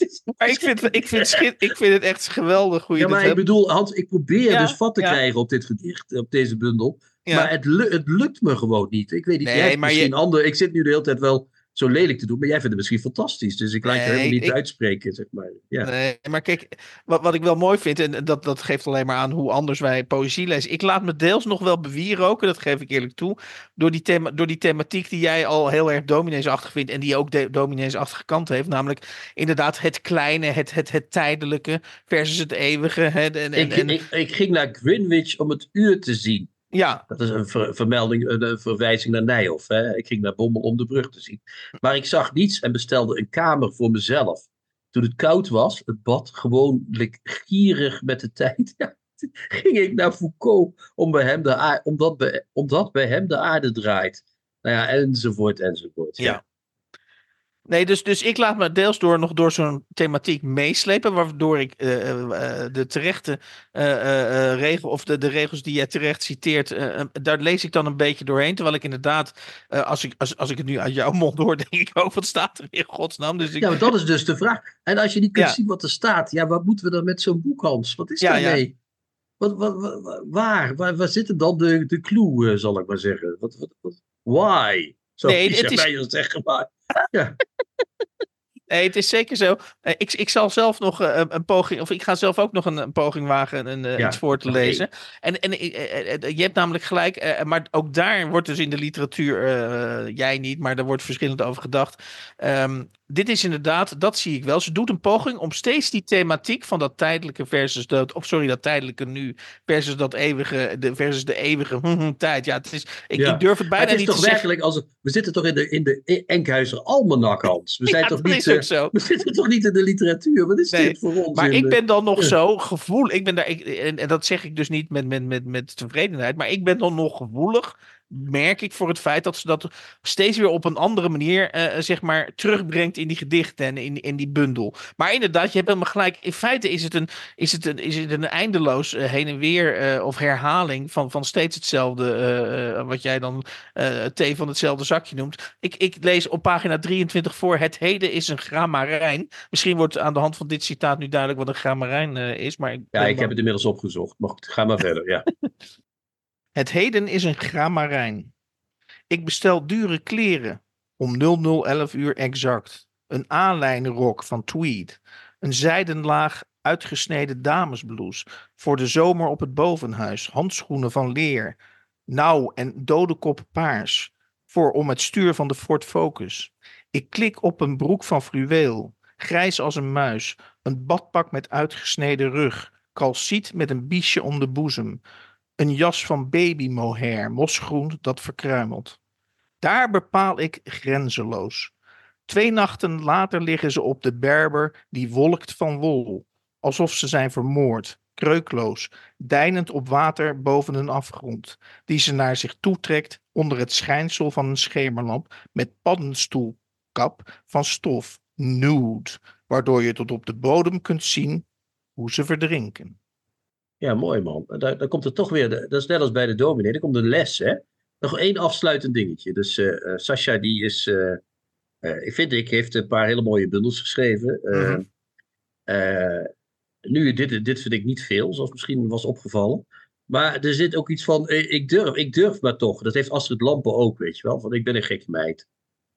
[laughs] Maar ik vind, ik, vind schit, ik vind het echt geweldig hoe je Ja, maar ik hebt. bedoel, Hans, ik probeer Ja, dus vat te ja. krijgen op dit gedicht, op deze bundel. Ja. Maar het, het lukt me gewoon niet. Ik weet niet, Nee, jij hebt maar je- misschien ander. Ik zit nu de hele tijd wel zo lelijk te doen, maar jij vindt het misschien fantastisch. Dus ik laat je helemaal niet ik- uitspreken, zeg maar. Ja. Nee, maar kijk, wat, wat ik wel mooi vind, en dat, dat geeft alleen maar aan hoe anders wij poëzie lezen. Ik laat me deels nog wel bewieroken, dat geef ik eerlijk toe, door die, thema, door die thematiek die jij al heel erg domineesachtig vindt en die ook de domineesachtige kant heeft. Namelijk inderdaad het kleine, het, het, het tijdelijke versus het eeuwige. Hè, en, en, Ik, en- ik, ik ging naar Greenwich om het uur te zien. Ja, Dat is een ver- vermelding, een, een verwijzing naar Nijhoff. Hè? Ik ging naar Bommel om de brug te zien. Maar ik zag niets en bestelde een kamer voor mezelf. Toen het koud was, het bad gewoonlijk gierig met de tijd. [laughs] Ja, ging ik naar Foucault om bij hem de aarde, omdat, bij, omdat bij hem de aarde draait. Nou ja, enzovoort, enzovoort. Ja. Nee, dus, dus ik laat me deels door nog door zo'n thematiek meeslepen, waardoor ik uh, uh, de terechte uh, regel, of de, de regels die jij terecht citeert, daar lees ik dan een beetje doorheen. Terwijl ik inderdaad, als, ik, als, als ik het nu uit jouw mond hoor, [laughs] denk ik ook, wat staat er in godsnaam? Dus ik... Ja, maar dat is dus de vraag. En als je niet kunt zien wat er staat, ja, wat moeten we dan met zo'n boek, Hans? Wat is daarmee? Ja. Wat, wat, wat, waar, waar, waar zit dan de, de clue, zal ik maar zeggen? Wat, wat, wat, why? Zo nee, het is... zeggen, maar... Ja. Nee, het is zeker zo. Eh, ik, ik zal zelf nog eh, een, poging, of ik ga zelf ook nog een, een poging wagen en uh, iets voor te lezen. En, en je hebt namelijk gelijk, maar ook daar wordt dus in de literatuur, jij niet, maar daar wordt verschillend over gedacht. Um, dit is inderdaad, dat zie ik wel. Ze doet een poging om steeds die thematiek van dat tijdelijke versus dat, of sorry, dat tijdelijke nu versus dat eeuwige, de, versus de eeuwige hm, hm, tijd. Ja, het is, ik, ik durf het bijna niet te zeggen. Het is toch werkelijk, als, we zitten toch in de, in de Enkhuizer Almanak, Hans. We [laughs] zijn toch niet, uh, zo. [laughs] we zitten toch niet in de literatuur. Wat is dit voor ons? Maar ik ben dan nog zo gevoel, ik ben daar, ik, en, en, dat zeg ik dus niet met, met, met, met tevredenheid, maar ik ben dan nog gevoelig merk ik voor het feit dat ze dat steeds weer op een andere manier, uh, zeg maar, terugbrengt in die gedichten en in, in die bundel. Maar inderdaad, je hebt helemaal gelijk. In feite is het een, is het een, is het een eindeloos uh, heen en weer uh, of herhaling van, van steeds hetzelfde, wat jij dan thee van hetzelfde zakje noemt. Ik, ik lees op pagina 23 voor, het heden is een grammarijn. Misschien wordt aan de hand van dit citaat nu duidelijk wat een grammarijn is. Maar ik ja, ik heb het inmiddels opgezocht. Maar ga maar verder, ja. [laughs] Het heden is een grammarijn. Ik bestel dure kleren om 0011 uur exact. Een aanlijnrok van tweed. Een zijdenlaag uitgesneden damesblouse. Voor de zomer op het bovenhuis. Handschoenen van leer. Nauw en dodekop paars. Voor om het stuur van de Ford Focus. Ik klik op een broek van fluweel. Grijs als een muis. Een badpak met uitgesneden rug. Calciet met een biesje om de boezem. Een jas van baby mohair, mosgroen dat verkruimelt. Daar bepaal ik grenzeloos. Twee nachten later liggen ze op de berber die wolkt van wol, alsof ze zijn vermoord, kreukloos, deinend op water boven een afgrond, die ze naar zich toetrekt onder het schijnsel van een schemerlamp met paddenstoelkap van stof, nude, waardoor je tot op de bodem kunt zien hoe ze verdrinken. Ja, mooi man. Daar, daar komt er toch weer, dat is net als bij de dominee, er komt een les hè. Nog één afsluitend dingetje. Dus uh, Sascha die is, uh, uh, ik vind ik, heeft een paar hele mooie bundels geschreven. Mm nu, dit, dit vind ik niet veel, zoals misschien was opgevallen. Maar er zit ook iets van, ik durf, ik durf maar toch. Dat heeft Astrid Lampen ook, weet je wel. Van ik ben een gekke meid.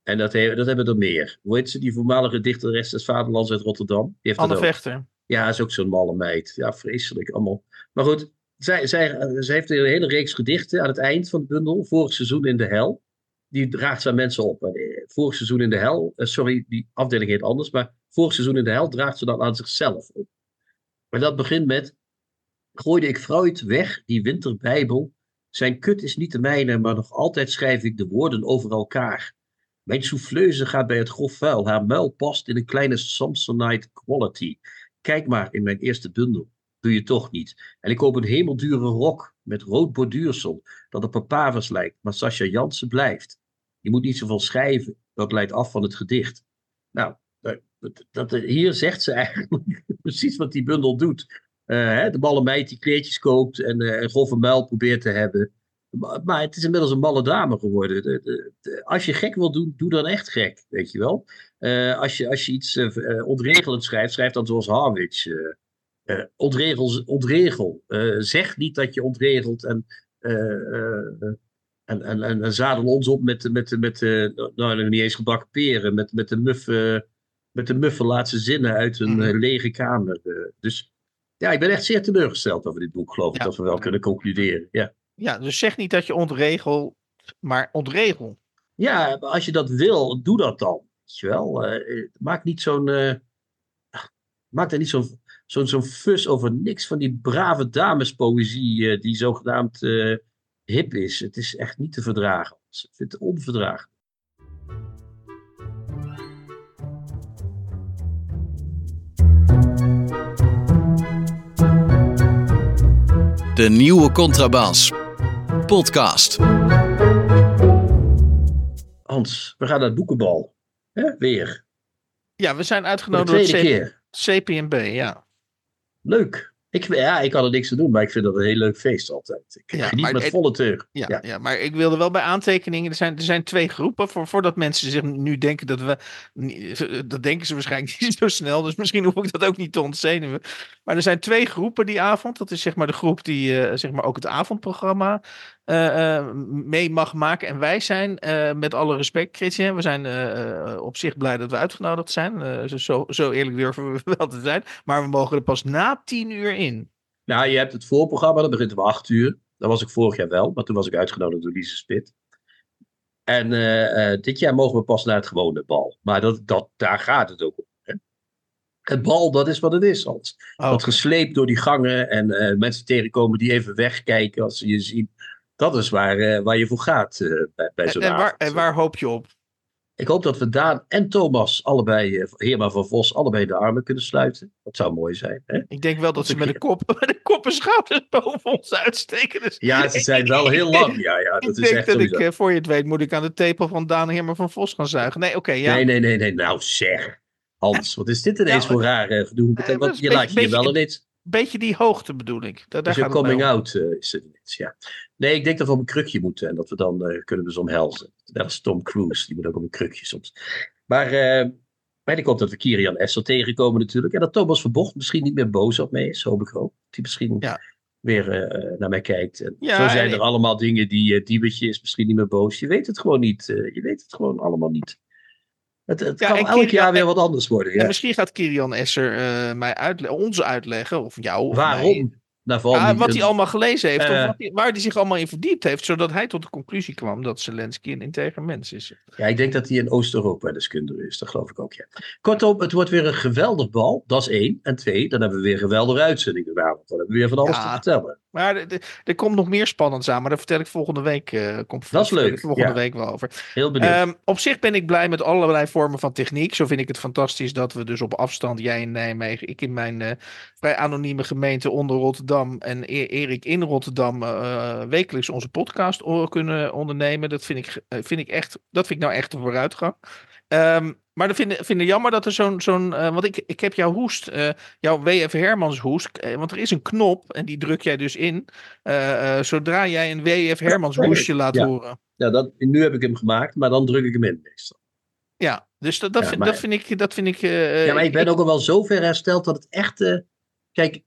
En dat, dat hebben er meer. Hoe heet ze, die voormalige dichteres des Vaderlands uit Rotterdam? Die heeft Anne Vechter. Ja, is ook zo'n malle meid. Ja, vreselijk. Allemaal. Maar goed, zij, zij, heeft een hele reeks gedichten aan het eind van het bundel. Vorig seizoen in de hel. Die draagt ze aan mensen op. Eh, vorig seizoen in de hel, uh, sorry, die afdeling heet anders. Maar vorig seizoen in de hel draagt ze dan aan zichzelf op. Maar dat begint met. Gooide ik Freud weg, die winterbijbel. Zijn kut is niet de mijne, maar nog altijd schrijf ik de woorden over elkaar. Mijn souffleuse gaat bij het grof vuil. Haar muil past in een kleine Samsonite quality. Kijk maar in mijn eerste bundel. Doe je toch niet. En ik koop een hemeldure rok met rood borduursel dat op papavers lijkt, maar Sascha Jansen blijft. Je moet niet zoveel schrijven, dat leidt af van het gedicht. Nou, dat, dat, hier zegt ze eigenlijk [laughs] precies wat die bundel doet. Uh, hè, de malle meid die kleedjes koopt en uh, een grove muil probeert te hebben. Maar, het is inmiddels een malle dame geworden. De, de, als je gek wil doen, doe dan echt gek, weet je wel. Uh, als, je, als je iets uh, ontregelend schrijft, schrijf dan zoals Harwich. Uh, ontregel, ontregel. zeg niet dat je ontregelt en, en, en, en, en, zadel ons op met, met, met, nou, niet eens gebakken peren, met, met de muffe, met de muffe laatste zinnen uit een mm. lege kamer. dus ja, ik ben echt zeer teleurgesteld over dit boek, geloof ik, dat we wel kunnen concluderen. Ja. Ja, dus zeg niet dat je ontregelt, maar ontregel. Ja, als je dat wil, doe dat dan. Weet je wel. Uh, maak niet zo'n. Uh, maak er niet zo'n zo'n zo'n fus over niks van die brave damespoëzie uh, die zogenaamd hip is. Het is echt niet te verdragen. Ik vind het onverdraaglijk. De nieuwe Contrabas. Podcast. Hans, we gaan naar het boekenbal. Hè? Weer. Ja, we zijn Voor de uitgenodigd door tweede keer. CPNB, ja. Leuk. Ik, ja, ik had er niks te doen, maar ik vind dat een heel leuk feest altijd. Ik Ja, geniet maar met volle teug. Ja, Ja. ja. maar ik wilde wel bij aantekeningen. Er zijn, er zijn twee groepen. Voor, voordat mensen zich nu denken dat we. niet- Dat denken ze waarschijnlijk [laughs] niet zo snel. Dus misschien hoef ik dat ook niet te ontzenuwen. Maar er zijn twee groepen die avond. Dat is zeg maar de groep die eh, zeg maar ook het avondprogramma eh, eh, mee mag maken. En wij zijn, eh, met alle respect, Christian, we zijn op zich blij dat we uitgenodigd zijn. Zo- zo, eerlijk durven we [laughs] wel te zijn. Maar we mogen er pas na tien uur in. Nou, je hebt het voorprogramma, dat begint om acht uur. Dat was ik vorig jaar wel, maar toen was ik uitgenodigd door Lise Spit. En dit jaar mogen we pas naar het gewone bal. Maar dat, dat, daar gaat het ook om. Hè? Het bal, dat is wat het is, Hans. Oh, Dat gesleept door die gangen en mensen tegenkomen die even wegkijken als ze je zien. Dat is waar, eh, waar je voor gaat eh, bij, bij en, zo'n en, waar, avond. en waar hoop je op? Ik hoop dat we Daan en Thomas, allebei, eh, Heerma van Vos, allebei de armen kunnen sluiten. Dat zou mooi zijn. Hè? Ik denk wel dat Dat ze met de kop, [laughs] met de kop en schouders boven ons uitsteken. Dus Ja, ze zijn wel heel [laughs] lang. Ja, ja, dat ik is denk echt dat ik, sowieso. voor je het weet, moet ik aan de tepel van Daan Heerma van Vos gaan zuigen. Nee, oké, ja. Nee, nee, nee, nee. Nou zeg. Hans, wat is dit ineens Ja, voor rare gedoe? je laat je beetje- wel ineens. Beetje die hoogte bedoel ik. Daar, daar Dus een coming om. out eh, is het ineens, ja. Nee, ik denk dat we op een krukje moeten en dat we dan eh, kunnen we ze omhelzen. Net als Tom Cruise, die moet ook op een krukje soms. Maar, eh maar ik hoop dat we Kirian Esser tegenkomen natuurlijk. En dat Thomas Verbocht misschien niet meer boos op mij is, hoop ik ook. Die misschien Ja. weer eh, naar mij kijkt. En Ja, zo zijn en- er allemaal dingen die... Uh, Diebetje is misschien niet meer boos. Je weet het gewoon niet. eh, je weet het gewoon allemaal niet. Het, het Ja, kan elk Kirian- jaar weer wat anders worden. En Ja. misschien gaat Kirian Esser eh, mij uitle- ons uitleggen, of jou. Of mij. Waarom? Nou, vooral Ja, niet- wat hij allemaal gelezen heeft, Eh. of wat hij- waar hij zich allemaal in verdiept heeft, zodat hij tot de conclusie kwam dat Zelensky een integer mens is. Ja, ik denk dat hij in Oost-Europa deskundige is. Dat geloof ik ook, ja. Kortom, het wordt weer een geweldig bal. Dat is één. En twee, dan hebben we weer een geweldige uitzending vanavond. Dan hebben we weer van alles Ja. te vertellen. Maar er- komt nog meer spannends aan, maar daar vertel ik volgende week. eh komt Dat is leuk, volgende ja. week wel over. Heel benieuwd. Ehm, op zich ben ik blij met allerlei vormen van techniek. Zo vind ik het fantastisch dat we dus op afstand, jij in Nijmegen, ik in mijn eh, vrij anonieme gemeente onder Rotterdam en E- Erik in Rotterdam eh, wekelijks onze podcast kunnen ondernemen. Dat vind ik, vind ik echt, dat vind ik nou echt een vooruitgang. Ehm, maar ik vind, vind het jammer dat er zo'n, zo'n eh, want ik, ik heb jouw hoest, eh, jouw WF Hermans hoest, eh, want er is een knop en die druk jij dus in, zodra jij een WF Hermans hoestje laat Ja. horen. ja, dat, nu heb ik hem gemaakt, maar dan druk ik hem in meestal. Ja, dus dat, dat, Ja, vind, maar- dat vind ik. Dat vind ik ja, maar ik ben ook al wel zo ver hersteld dat het echt... kijk,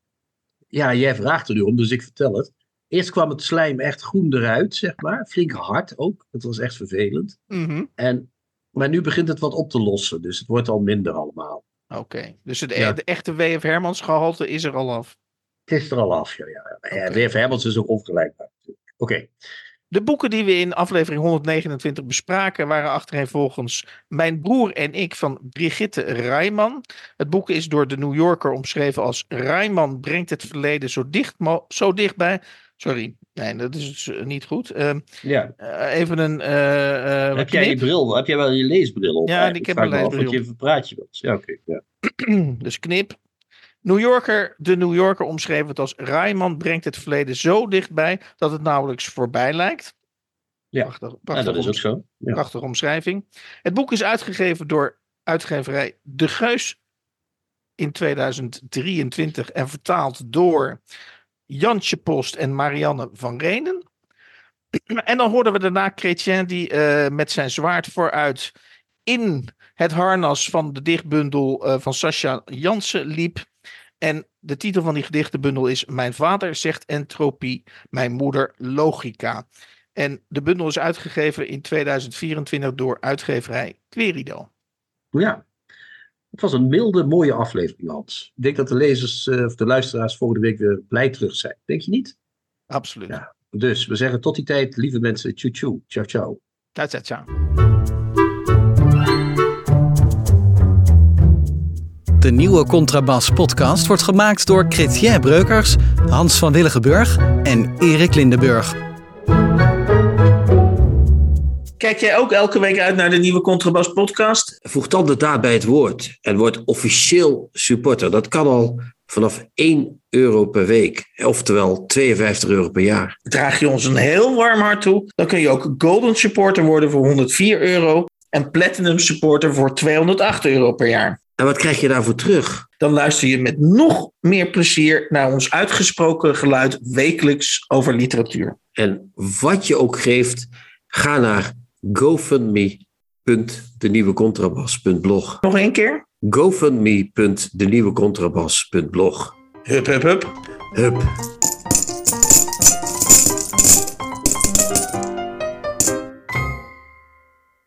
ja, jij vraagt er nu om, dus ik vertel het. Eerst kwam het slijm echt groen eruit, zeg maar. Flink hard ook. Dat was echt vervelend. Mhm, En, maar nu begint het wat op te lossen, dus het wordt al minder allemaal. Oké, dus het, Ja. de echte WF Hermans gehalte is er al af. Het is er al af, ja. ja. Oké. WF Hermans is ook ongelijkbaar natuurlijk. Oké. De boeken die we in aflevering 129 bespraken waren achtereenvolgens Mijn broer en ik van Brigitte Rijman. Het boek is door de New Yorker omschreven als Rijman brengt het verleden zo, dicht zo dichtbij. Sorry, nee, dat is dus, eh, niet goed. Ehm, Ja. eh, even een. eh, heb jij je bril? Heb jij wel je leesbril op? Ja, eigenlijk? ik heb af leesbril Wat je praatje wilt. Ja, oké. ja. [clears throat] dus knip. New Yorker, de New Yorker omschreef het als Rijman brengt het verleden zo dichtbij dat het nauwelijks voorbij lijkt. Ja. Prachtig, Ja, prachtig, dat is ook zo. Ja. prachtige omschrijving. Het boek is uitgegeven door uitgeverij De Geus in 2023 en vertaald door Jantje Post en Marianne van Renen. [clears throat] En dan hoorden we daarna Chrétien die eh, met zijn zwaard vooruit in het harnas van de dichtbundel eh, van Sascha Jansen liep. En de titel van die gedichtenbundel is Mijn vader zegt entropie, mijn moeder logica. En de bundel is uitgegeven in 2024 door uitgeverij Querido. ja. Het was een milde, mooie aflevering, Hans. Ik denk dat de lezers eh, of de luisteraars volgende week weer blij terug zijn. Denk je niet? Absoluut. Ja. Dus we zeggen tot die tijd, lieve mensen, tjoe tjoe. Ciao, ciao. Ciao, ciao, ciao. De nieuwe Contrabas podcast wordt gemaakt door Chrétien Breukers, Hans van Willigenburg en Erik Lindenburg. Kijk jij ook elke week uit naar de nieuwe Contrabas podcast? Voeg dan de daad bij het woord en word officieel supporter. Dat kan al vanaf 1 euro per week. Oftewel 52 euro per jaar. Draag je ons een heel warm hart toe, dan kun je ook Golden Supporter worden voor 104 euro en Platinum Supporter voor 208 euro per jaar. En wat krijg je daarvoor terug? Dan luister je met nog meer plezier naar ons uitgesproken geluid wekelijks over literatuur. En wat je ook geeft, ga naar gofundme.denieuwecontrabas.blog. Nog één keer? gofundme.denieuwecontrabas.blog. Hup, hup, hup. Hup.